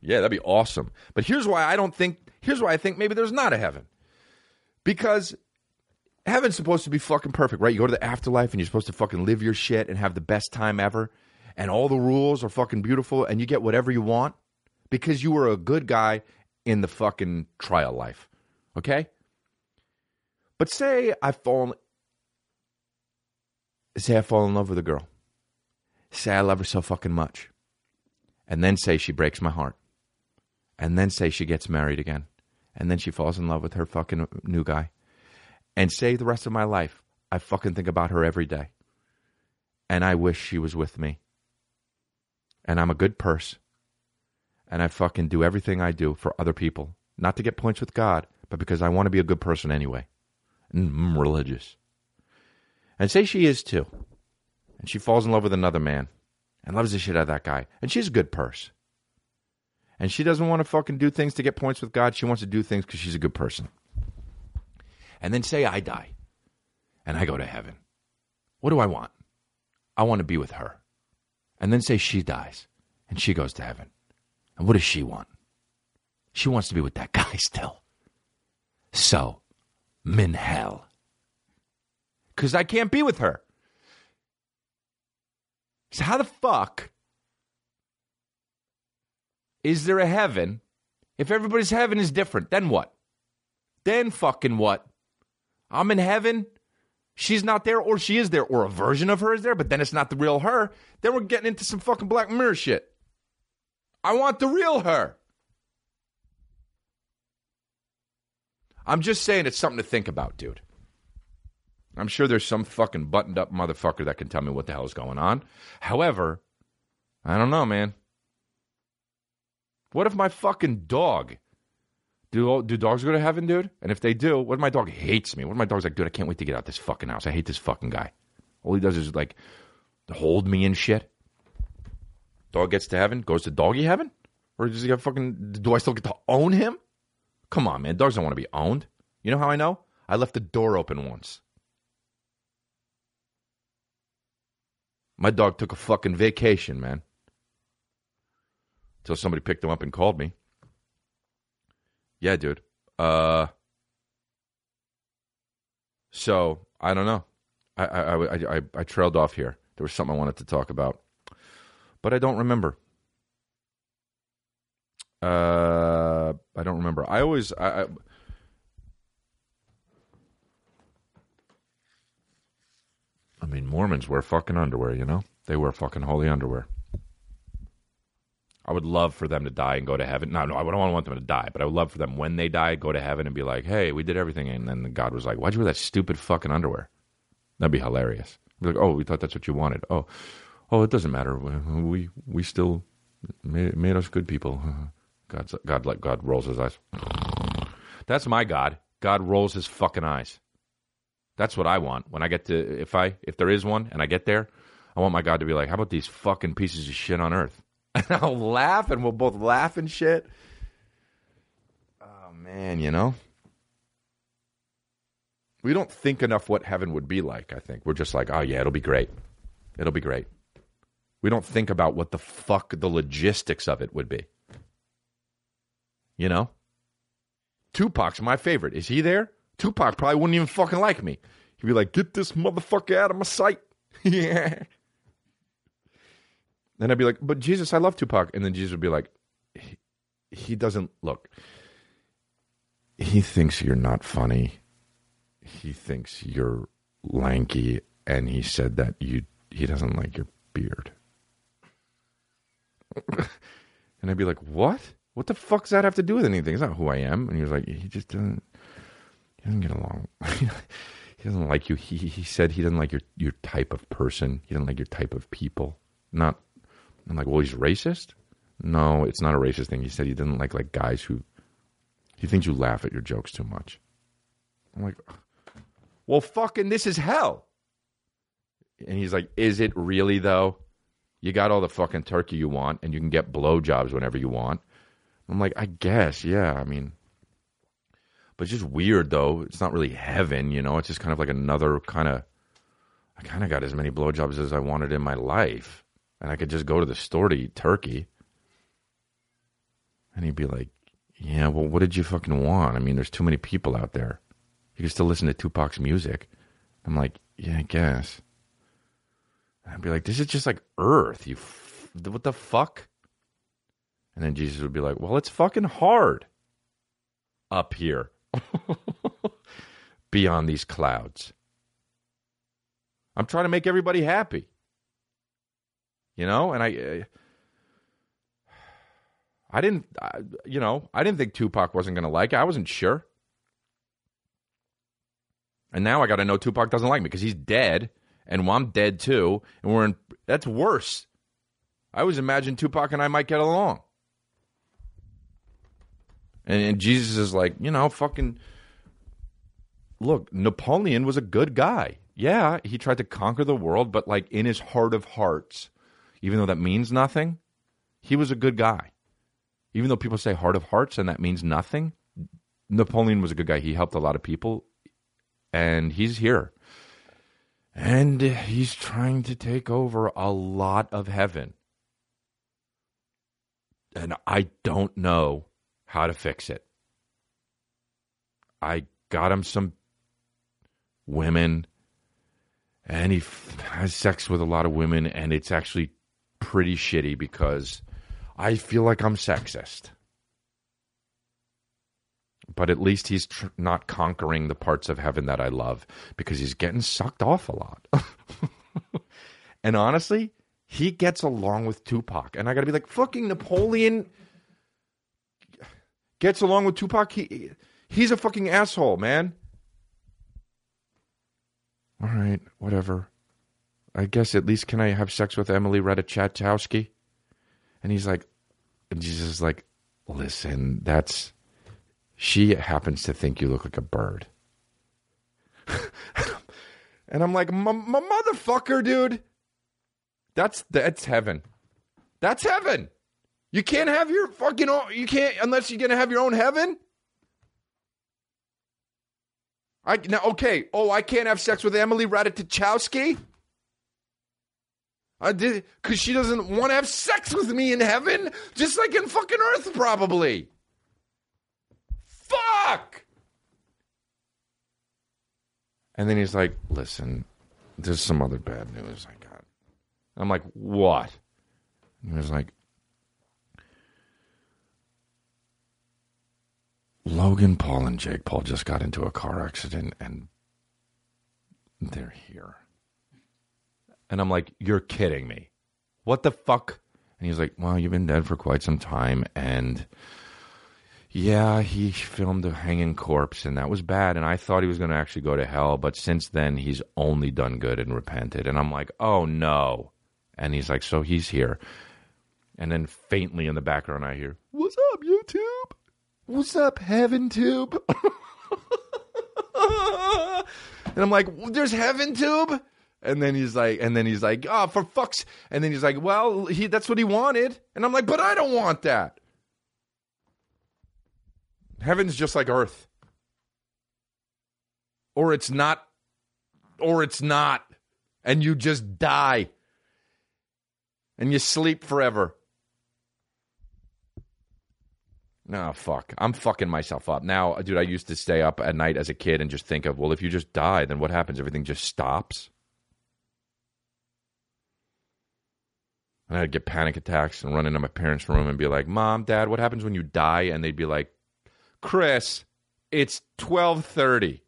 Yeah, that'd be awesome. But here's why I don't think. Here's why I think maybe there's not a heaven. Because heaven's supposed to be fucking perfect, right? You go to the afterlife and you're supposed to fucking live your shit and have the best time ever, and all the rules are fucking beautiful, and you get whatever you want because you were a good guy in the fucking trial life. Okay? But say I fall say I fall in love with a girl. Say I love her so fucking much. And then say she breaks my heart. And then say she gets married again. And then she falls in love with her fucking new guy. And say the rest of my life I fucking think about her every day. And I wish she was with me. And I'm a good purse and I fucking do everything I do for other people, not to get points with God, but because I want to be a good person anyway. And I'm religious. And say she is too. And she falls in love with another man and loves the shit out of that guy. And she's a good purse. And she doesn't want to fucking do things to get points with God. She wants to do things because she's a good person. And then say I die and I go to heaven. What do I want? I want to be with her. And then say she dies and she goes to heaven. And what does she want? She wants to be with that guy still. So, I'm hell. Because I can't be with her. So, how the fuck is there a heaven if everybody's heaven is different? Then what? Then fucking what? I'm in heaven. She's not there, or she is there, or a version of her is there, but then it's not the real her. Then we're getting into some fucking Black Mirror shit. I want the real her. I'm just saying it's something to think about, dude. I'm sure there's some fucking buttoned up motherfucker that can tell me what the hell is going on. However, I don't know, man. What if my fucking dog Do do dogs go to heaven, dude? And if they do, what if my dog hates me? What if my dog's like, dude, I can't wait to get out this fucking house. I hate this fucking guy. All he does is like hold me and shit. Dog gets to heaven, goes to doggy heaven, or does he have fucking? Do I still get to own him? Come on, man. Dogs don't want to be owned. You know how I know? I left the door open once. My dog took a fucking vacation, man. Until somebody picked him up and called me. Yeah, dude. Uh, so I don't know. I I, I I I trailed off here. There was something I wanted to talk about, but I don't remember. Uh, I don't remember. I always I, I mean, Mormons wear fucking underwear, you know? They wear fucking holy underwear. I would love for them to die and go to heaven. No, no, I don't want them to die, but I would love for them when they die, go to heaven and be like, hey, we did everything. And then God was like, why'd you wear that stupid fucking underwear? That'd be hilarious. Be like, oh, we thought that's what you wanted. Oh, oh, it doesn't matter. We we still made, made us good people. God's, God, like God rolls his eyes. That's my God. God rolls his fucking eyes. That's what I want when I get to if I if there is one and I get there, I want my God to be like, how about these fucking pieces of shit on earth? And I'll laugh and we'll both laugh and shit. Oh man, you know. We don't think enough what heaven would be like, I think. We're just like, oh yeah, it'll be great. It'll be great. We don't think about what the fuck the logistics of it would be. You know? Tupac's my favorite. Is he there? Tupac probably wouldn't even fucking like me. He'd be like, get this motherfucker out of my sight. yeah. Then I'd be like, but Jesus, I love Tupac. And then Jesus would be like, he, he doesn't look. He thinks you're not funny. He thinks you're lanky. And he said that you he doesn't like your beard. and I'd be like, what? What the fuck does that have to do with anything? It's not who I am. And he was like, he just doesn't he doesn't get along. he doesn't like you. He he said he doesn't like your your type of person. He doesn't like your type of people. Not I'm like, well, he's racist. No, it's not a racist thing. He said he doesn't like like guys who he thinks you laugh at your jokes too much. I'm like, well, fucking, this is hell. And he's like, is it really though? You got all the fucking turkey you want, and you can get blowjobs whenever you want. I'm like, I guess, yeah. I mean, but it's just weird though. It's not really heaven, you know. It's just kind of like another kind of. I kind of got as many blowjobs as I wanted in my life and I could just go to the store to eat turkey. And he'd be like, Yeah, well, what did you fucking want? I mean, there's too many people out there. You can still listen to Tupac's music. I'm like, Yeah, I guess. And I'd be like, This is just like Earth. You, f- what the fuck? And then Jesus would be like, Well, it's fucking hard up here beyond these clouds. I'm trying to make everybody happy you know, and I. Uh, I didn't, uh, you know, I didn't think Tupac wasn't going to like it. I wasn't sure. And now I got to know Tupac doesn't like me because he's dead, and well, I'm dead too, and we're in. That's worse. I always imagined Tupac and I might get along. And, and Jesus is like, you know, fucking. Look, Napoleon was a good guy. Yeah, he tried to conquer the world, but like in his heart of hearts, even though that means nothing, he was a good guy. Even though people say heart of hearts and that means nothing, Napoleon was a good guy. He helped a lot of people, and he's here. And he's trying to take over a lot of heaven. And I don't know how to fix it. I got him some women, and he has sex with a lot of women, and it's actually pretty shitty because I feel like I'm sexist. But at least he's tr- not conquering the parts of heaven that I love because he's getting sucked off a lot. and honestly, he gets along with Tupac. And I got to be like, fucking Napoleon gets along with Tupac. He, he's a fucking asshole, man. All right, whatever. I guess at least can I have sex with Emily Ratajkowski? And he's like, and Jesus is like, listen, that's She happens to think you look like a bird. and I'm like, my motherfucker, dude. That's that's heaven. That's heaven. You can't have your fucking own, you can't unless you're gonna have your own heaven. I now okay. Oh, I can't have sex with Emily Ratajkowski. I did because she doesn't want to have sex with me in heaven, just like in fucking Earth, probably. Fuck. And then he's like, "Listen, there's some other bad news I got." I'm like, "What?" And he was like, Logan Paul and Jake Paul just got into a car accident and they're here. And I'm like, you're kidding me. What the fuck? And he's like, well, you've been dead for quite some time. And yeah, he filmed a hanging corpse and that was bad. And I thought he was going to actually go to hell. But since then, he's only done good and repented. And I'm like, oh no. And he's like, so he's here. And then faintly in the background, I hear, what's up, YouTube? What's up, Heaven Tube? and I'm like, there's Heaven Tube? And then he's like, and then he's like, oh, for fuck's. And then he's like, well, he that's what he wanted. And I'm like, but I don't want that. Heaven's just like Earth, or it's not, or it's not, and you just die, and you sleep forever. No, fuck. I'm fucking myself up. Now, dude, I used to stay up at night as a kid and just think of, well, if you just die, then what happens? Everything just stops. And I'd get panic attacks and run into my parents' room and be like, "Mom, Dad, what happens when you die?" And they'd be like, "Chris, it's 12:30.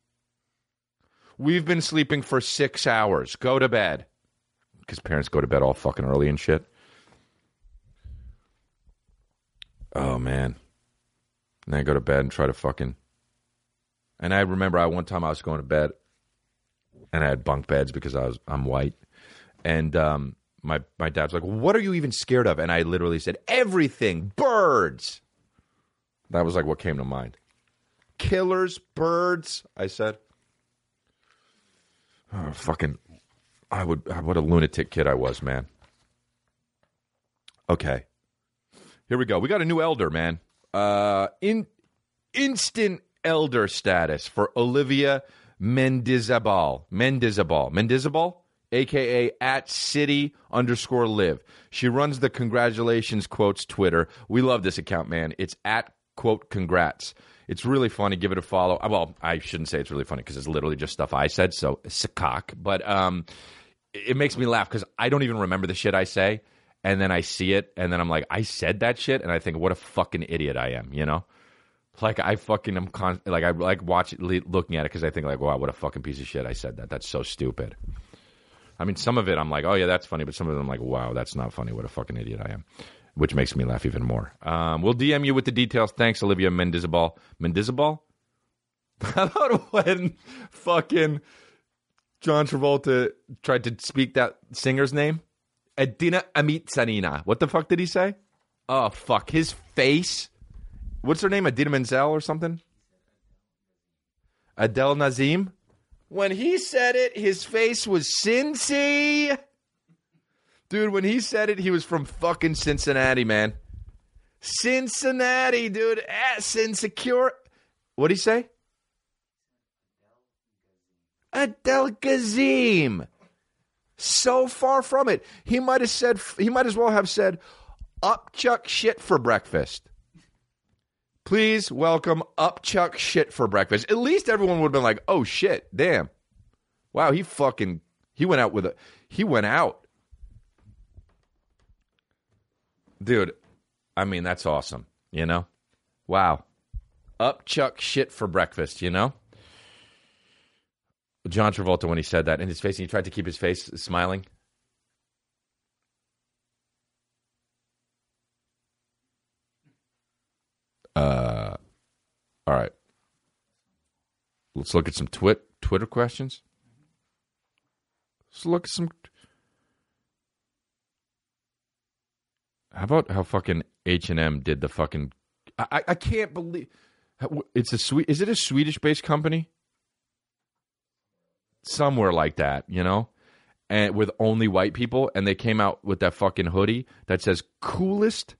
We've been sleeping for 6 hours. Go to bed." Cuz parents go to bed all fucking early and shit. Oh man. And I go to bed and try to fucking and I remember I one time I was going to bed and I had bunk beds because I was I'm white. And um my my dad's like, "What are you even scared of?" And I literally said, "Everything, birds." That was like what came to mind. Killers, birds. I said, oh, "Fucking, I would. What a lunatic kid I was, man." Okay, here we go. We got a new elder, man. Uh, in instant elder status for Olivia Mendizabal. Mendizabal. Mendizabal aka at city underscore live. She runs the congratulations quotes Twitter. We love this account, man. It's at quote congrats. It's really funny. Give it a follow. Uh, well, I shouldn't say it's really funny because it's literally just stuff I said. So it's a cock, but um, it makes me laugh because I don't even remember the shit I say, and then I see it, and then I'm like, I said that shit, and I think, what a fucking idiot I am, you know? Like I fucking am con- like I like watch looking at it because I think like, wow, what a fucking piece of shit I said that. That's so stupid. I mean, some of it I'm like, oh yeah, that's funny, but some of it I'm like, wow, that's not funny. What a fucking idiot I am. Which makes me laugh even more. Um, we'll DM you with the details. Thanks, Olivia Mendizabal. Mendizabal? How about when fucking John Travolta tried to speak that singer's name? Edina Amit Sanina. What the fuck did he say? Oh, fuck. His face. What's her name? Adina Menzel or something? Adele Nazim? When he said it, his face was Sincy. Dude, when he said it, he was from fucking Cincinnati, man. Cincinnati, dude. Eh, Ass insecure. What'd he say? Adel Gazim. So far from it. He might have said he might as well have said upchuck shit for breakfast. Please welcome Upchuck shit for breakfast. At least everyone would have been like, "Oh shit, damn, wow, he fucking he went out with a he went out, dude." I mean, that's awesome. You know, wow, Upchuck shit for breakfast. You know, John Travolta when he said that in his face, and he tried to keep his face smiling. Uh, all right. Let's look at some twit Twitter questions. Let's look at some. How about how fucking H and M did the fucking? I I can't believe It's a sweet. Is it a Swedish-based company? Somewhere like that, you know, and with only white people, and they came out with that fucking hoodie that says "coolest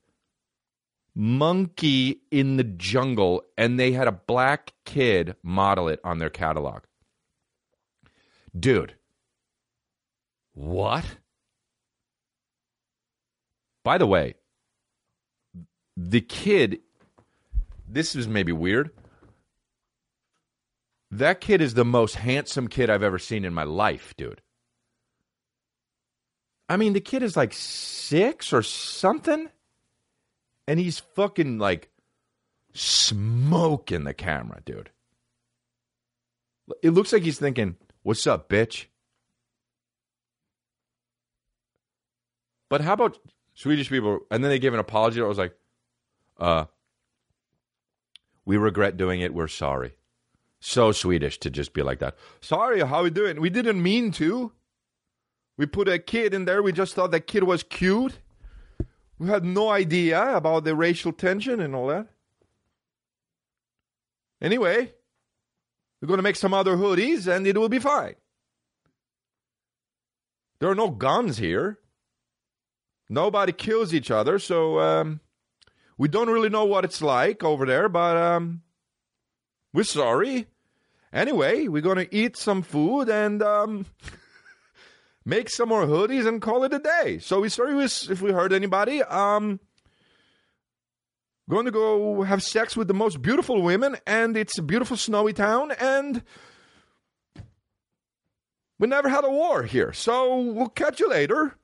monkey in the jungle," and they had a black kid model it on their catalog. Dude, what? By the way, the kid, this is maybe weird. That kid is the most handsome kid I've ever seen in my life, dude. I mean, the kid is like six or something, and he's fucking like smoking the camera, dude. It looks like he's thinking, What's up, bitch? But how about Swedish people? And then they gave an apology. I was like, uh, we regret doing it. We're sorry. So Swedish to just be like that. Sorry, how we doing? We didn't mean to. We put a kid in there. We just thought that kid was cute. We had no idea about the racial tension and all that. Anyway, we're going to make some other hoodies and it will be fine. There are no guns here. Nobody kills each other, so um, we don't really know what it's like over there, but um, we're sorry. Anyway, we're going to eat some food and um, make some more hoodies and call it a day. So we're sorry if we hurt anybody. Um, going to go have sex with the most beautiful women, and it's a beautiful snowy town, and we never had a war here. So we'll catch you later.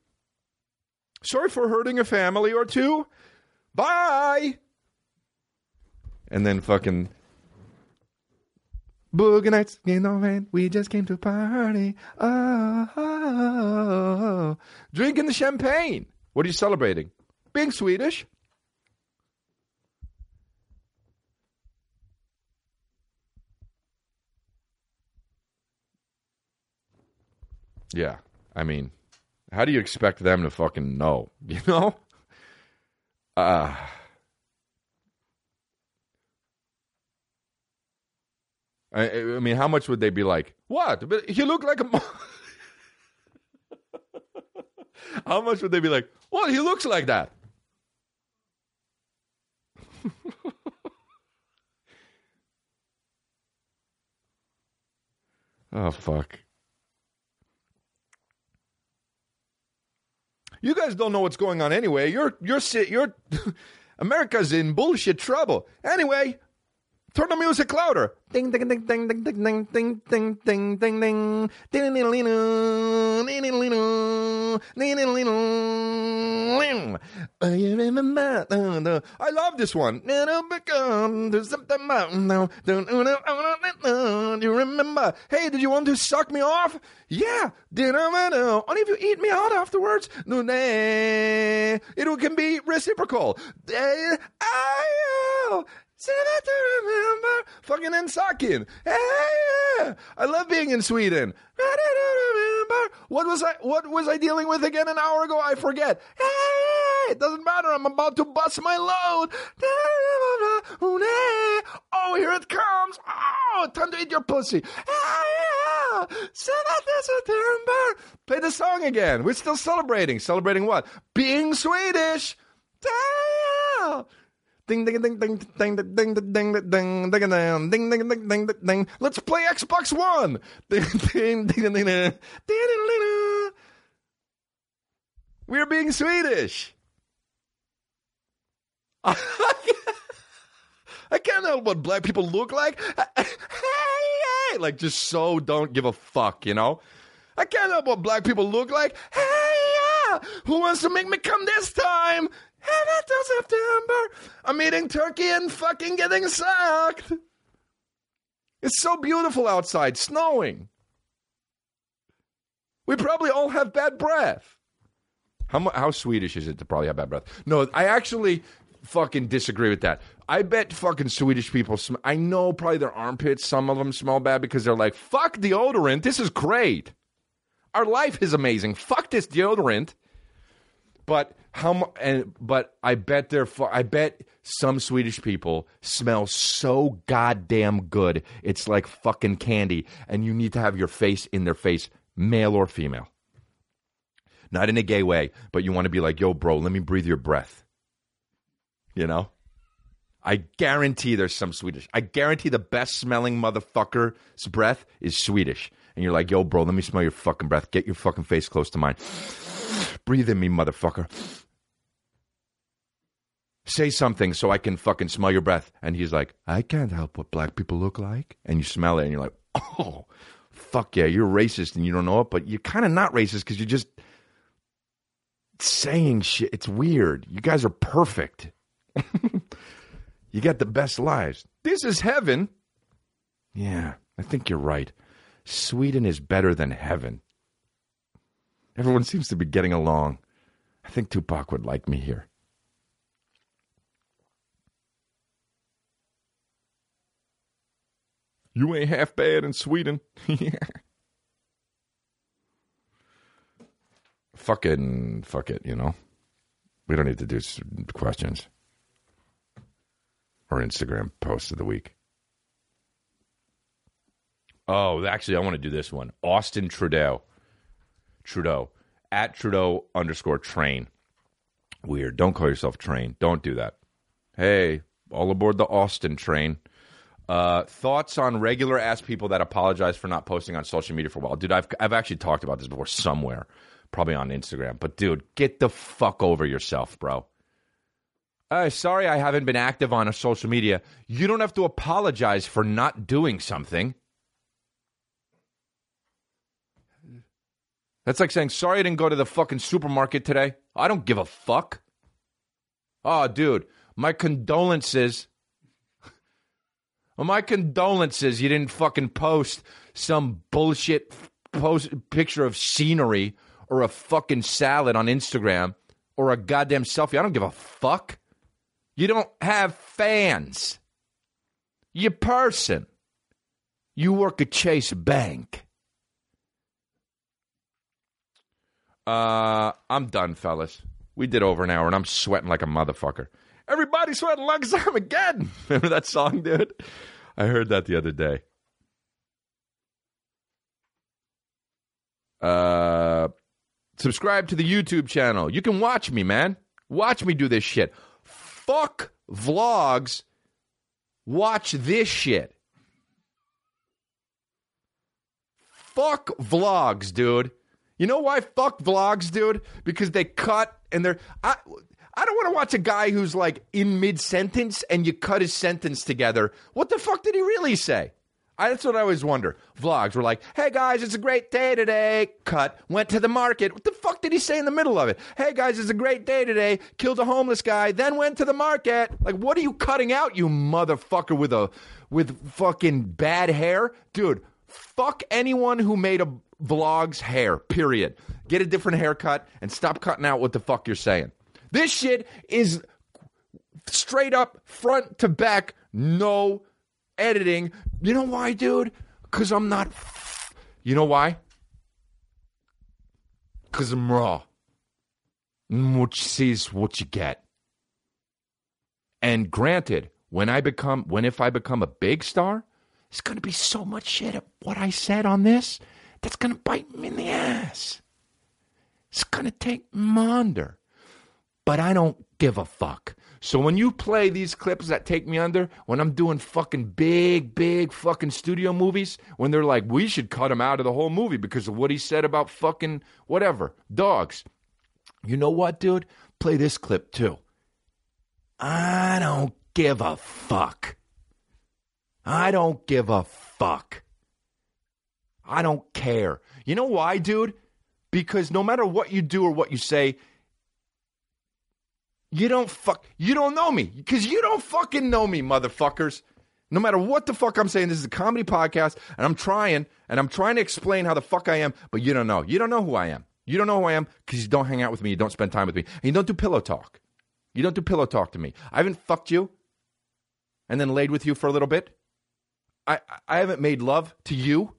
Sorry for hurting a family or two. Bye. And then fucking Boogie nights, you know, man, we just came to party. Oh, oh, oh, drinking the champagne. What are you celebrating? Being Swedish. Yeah, I mean, how do you expect them to fucking know? You know? Uh I, I mean, how much would they be like? What? But he looked like a. Mo-. how much would they be like? Well, he looks like that. oh fuck. You guys don't know what's going on anyway. You're you're you're America's in bullshit trouble. Anyway, turn the music louder. Ding ding ding ding ding ding ding ding ding ding ding ding ding I. I love this one. Do you remember? Hey, did you want to suck me off? Yeah. Only if you eat me out afterwards. It can be reciprocal. That to remember fucking sucking. Hey, yeah. I love being in Sweden. What was I what was I dealing with again an hour ago? I forget. Hey, it doesn't matter. I'm about to bust my load. Oh, here it comes. Oh, time to eat your pussy. Play the song again. We're still celebrating. Celebrating what? Being Swedish. Ding ding ding ding ding ding ding ding ding ding ding ding ding ding ding ding. Let's play Xbox One. Ding ding ding ding ding. We're being Swedish. I can't help what black people look like. Like just so don't give a fuck, you know. I can't help what black people look like. Hey, who wants to make me come this time? And until September, I'm eating turkey and fucking getting sucked. It's so beautiful outside, snowing. We probably all have bad breath. How, how Swedish is it to probably have bad breath? No, I actually fucking disagree with that. I bet fucking Swedish people, sm- I know probably their armpits, some of them smell bad because they're like, fuck deodorant. This is great. Our life is amazing. Fuck this deodorant. But How and but I bet they're I bet some Swedish people smell so goddamn good. It's like fucking candy and you need to have your face in their face, male or female. Not in a gay way, but you want to be like, "Yo, bro, let me breathe your breath." You know? I guarantee there's some Swedish. I guarantee the best smelling motherfucker's breath is Swedish. And you're like, yo, bro, let me smell your fucking breath. Get your fucking face close to mine. Breathe in me, motherfucker. Say something so I can fucking smell your breath. And he's like, I can't help what black people look like. And you smell it and you're like, oh, fuck yeah, you're racist and you don't know it, but you're kind of not racist because you're just saying shit. It's weird. You guys are perfect. You got the best lives. This is heaven. Yeah, I think you're right. Sweden is better than heaven. Everyone seems to be getting along. I think Tupac would like me here. You ain't half bad in Sweden. Fucking fuck it, you know. We don't need to do questions or Instagram post of the week. Oh, actually, I want to do this one. Austin Trudeau. Trudeau. At Trudeau underscore train. Weird. Don't call yourself train. Don't do that. Hey, all aboard the Austin train. Uh, thoughts on regular ass people that apologize for not posting on social media for a while. Dude, I've, I've actually talked about this before somewhere, probably on Instagram. But, dude, get the fuck over yourself, bro. Uh, sorry, I haven't been active on social media. You don't have to apologize for not doing something. That's like saying, sorry, I didn't go to the fucking supermarket today. I don't give a fuck. Oh, dude, my condolences. Well, my condolences. You didn't fucking post some bullshit post picture of scenery or a fucking salad on Instagram or a goddamn selfie. I don't give a fuck. You don't have fans. You person. You work at Chase Bank. Uh, I'm done, fellas. We did over an hour, and I'm sweating like a motherfucker. Everybody's sweating some again. Remember that song, dude? I heard that the other day. Uh, subscribe to the YouTube channel. You can watch me, man. Watch me do this shit. Fuck vlogs. Watch this shit. Fuck vlogs, dude. You know why fuck vlogs, dude? Because they cut and they're I I don't want to watch a guy who's like in mid sentence and you cut his sentence together. What the fuck did he really say? I, that's what I always wonder. Vlogs were like, "Hey guys, it's a great day today." Cut. Went to the market. What the fuck did he say in the middle of it? "Hey guys, it's a great day today." Killed a homeless guy. Then went to the market. Like, what are you cutting out, you motherfucker with a with fucking bad hair, dude? Fuck anyone who made a vlog's hair. Period. Get a different haircut and stop cutting out what the fuck you're saying. This shit is straight up front to back, no editing. You know why, dude? Because I'm not. You know why? Because I'm raw. And What you see is what you get. And granted, when I become, when if I become a big star, it's going to be so much shit of what I said on this that's going to bite me in the ass. It's going to take me under. But I don't give a fuck. So when you play these clips that take me under, when I'm doing fucking big, big fucking studio movies, when they're like, we should cut him out of the whole movie because of what he said about fucking whatever, dogs. You know what, dude? Play this clip too. I don't give a fuck. I don't give a fuck. I don't care. You know why, dude? Because no matter what you do or what you say, you don't fuck. You don't know me because you don't fucking know me, motherfuckers. No matter what the fuck I'm saying, this is a comedy podcast, and I'm trying, and I'm trying to explain how the fuck I am, but you don't know. You don't know who I am. You don't know who I am because you don't hang out with me. You don't spend time with me. And you don't do pillow talk. You don't do pillow talk to me. I haven't fucked you and then laid with you for a little bit. I, I haven't made love to you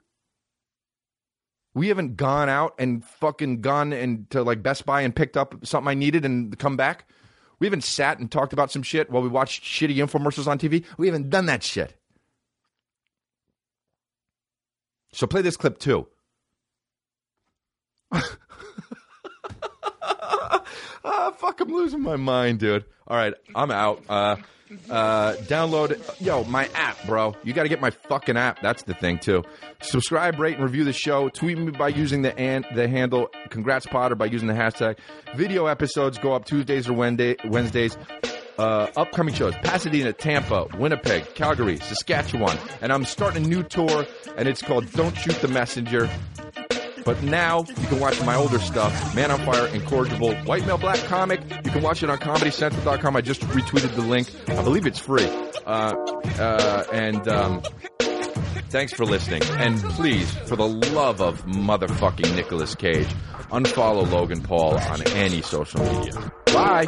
We haven't gone out and fucking gone and to like Best Buy and picked up something I needed and come back. We haven't sat and talked about some shit while we watched shitty infomercials on TV. We haven't done that shit. So play this clip too. ah, fuck, I'm losing my mind, dude. All right, I'm out. Uh, uh, download, yo, my app, bro. You got to get my fucking app. That's the thing, too. Subscribe, rate, and review the show. Tweet me by using the and the handle Congrats Potter by using the hashtag. Video episodes go up Tuesdays or Wednesday- Wednesdays. Uh, upcoming shows Pasadena, Tampa, Winnipeg, Calgary, Saskatchewan. And I'm starting a new tour, and it's called Don't Shoot the Messenger. But now you can watch my older stuff, Man on Fire, Incorrigible, White Male Black Comic. You can watch it on ComedyCentral.com. I just retweeted the link. I believe it's free. Uh, uh, and um, thanks for listening. And please, for the love of motherfucking Nicolas Cage, unfollow Logan Paul on any social media. Bye.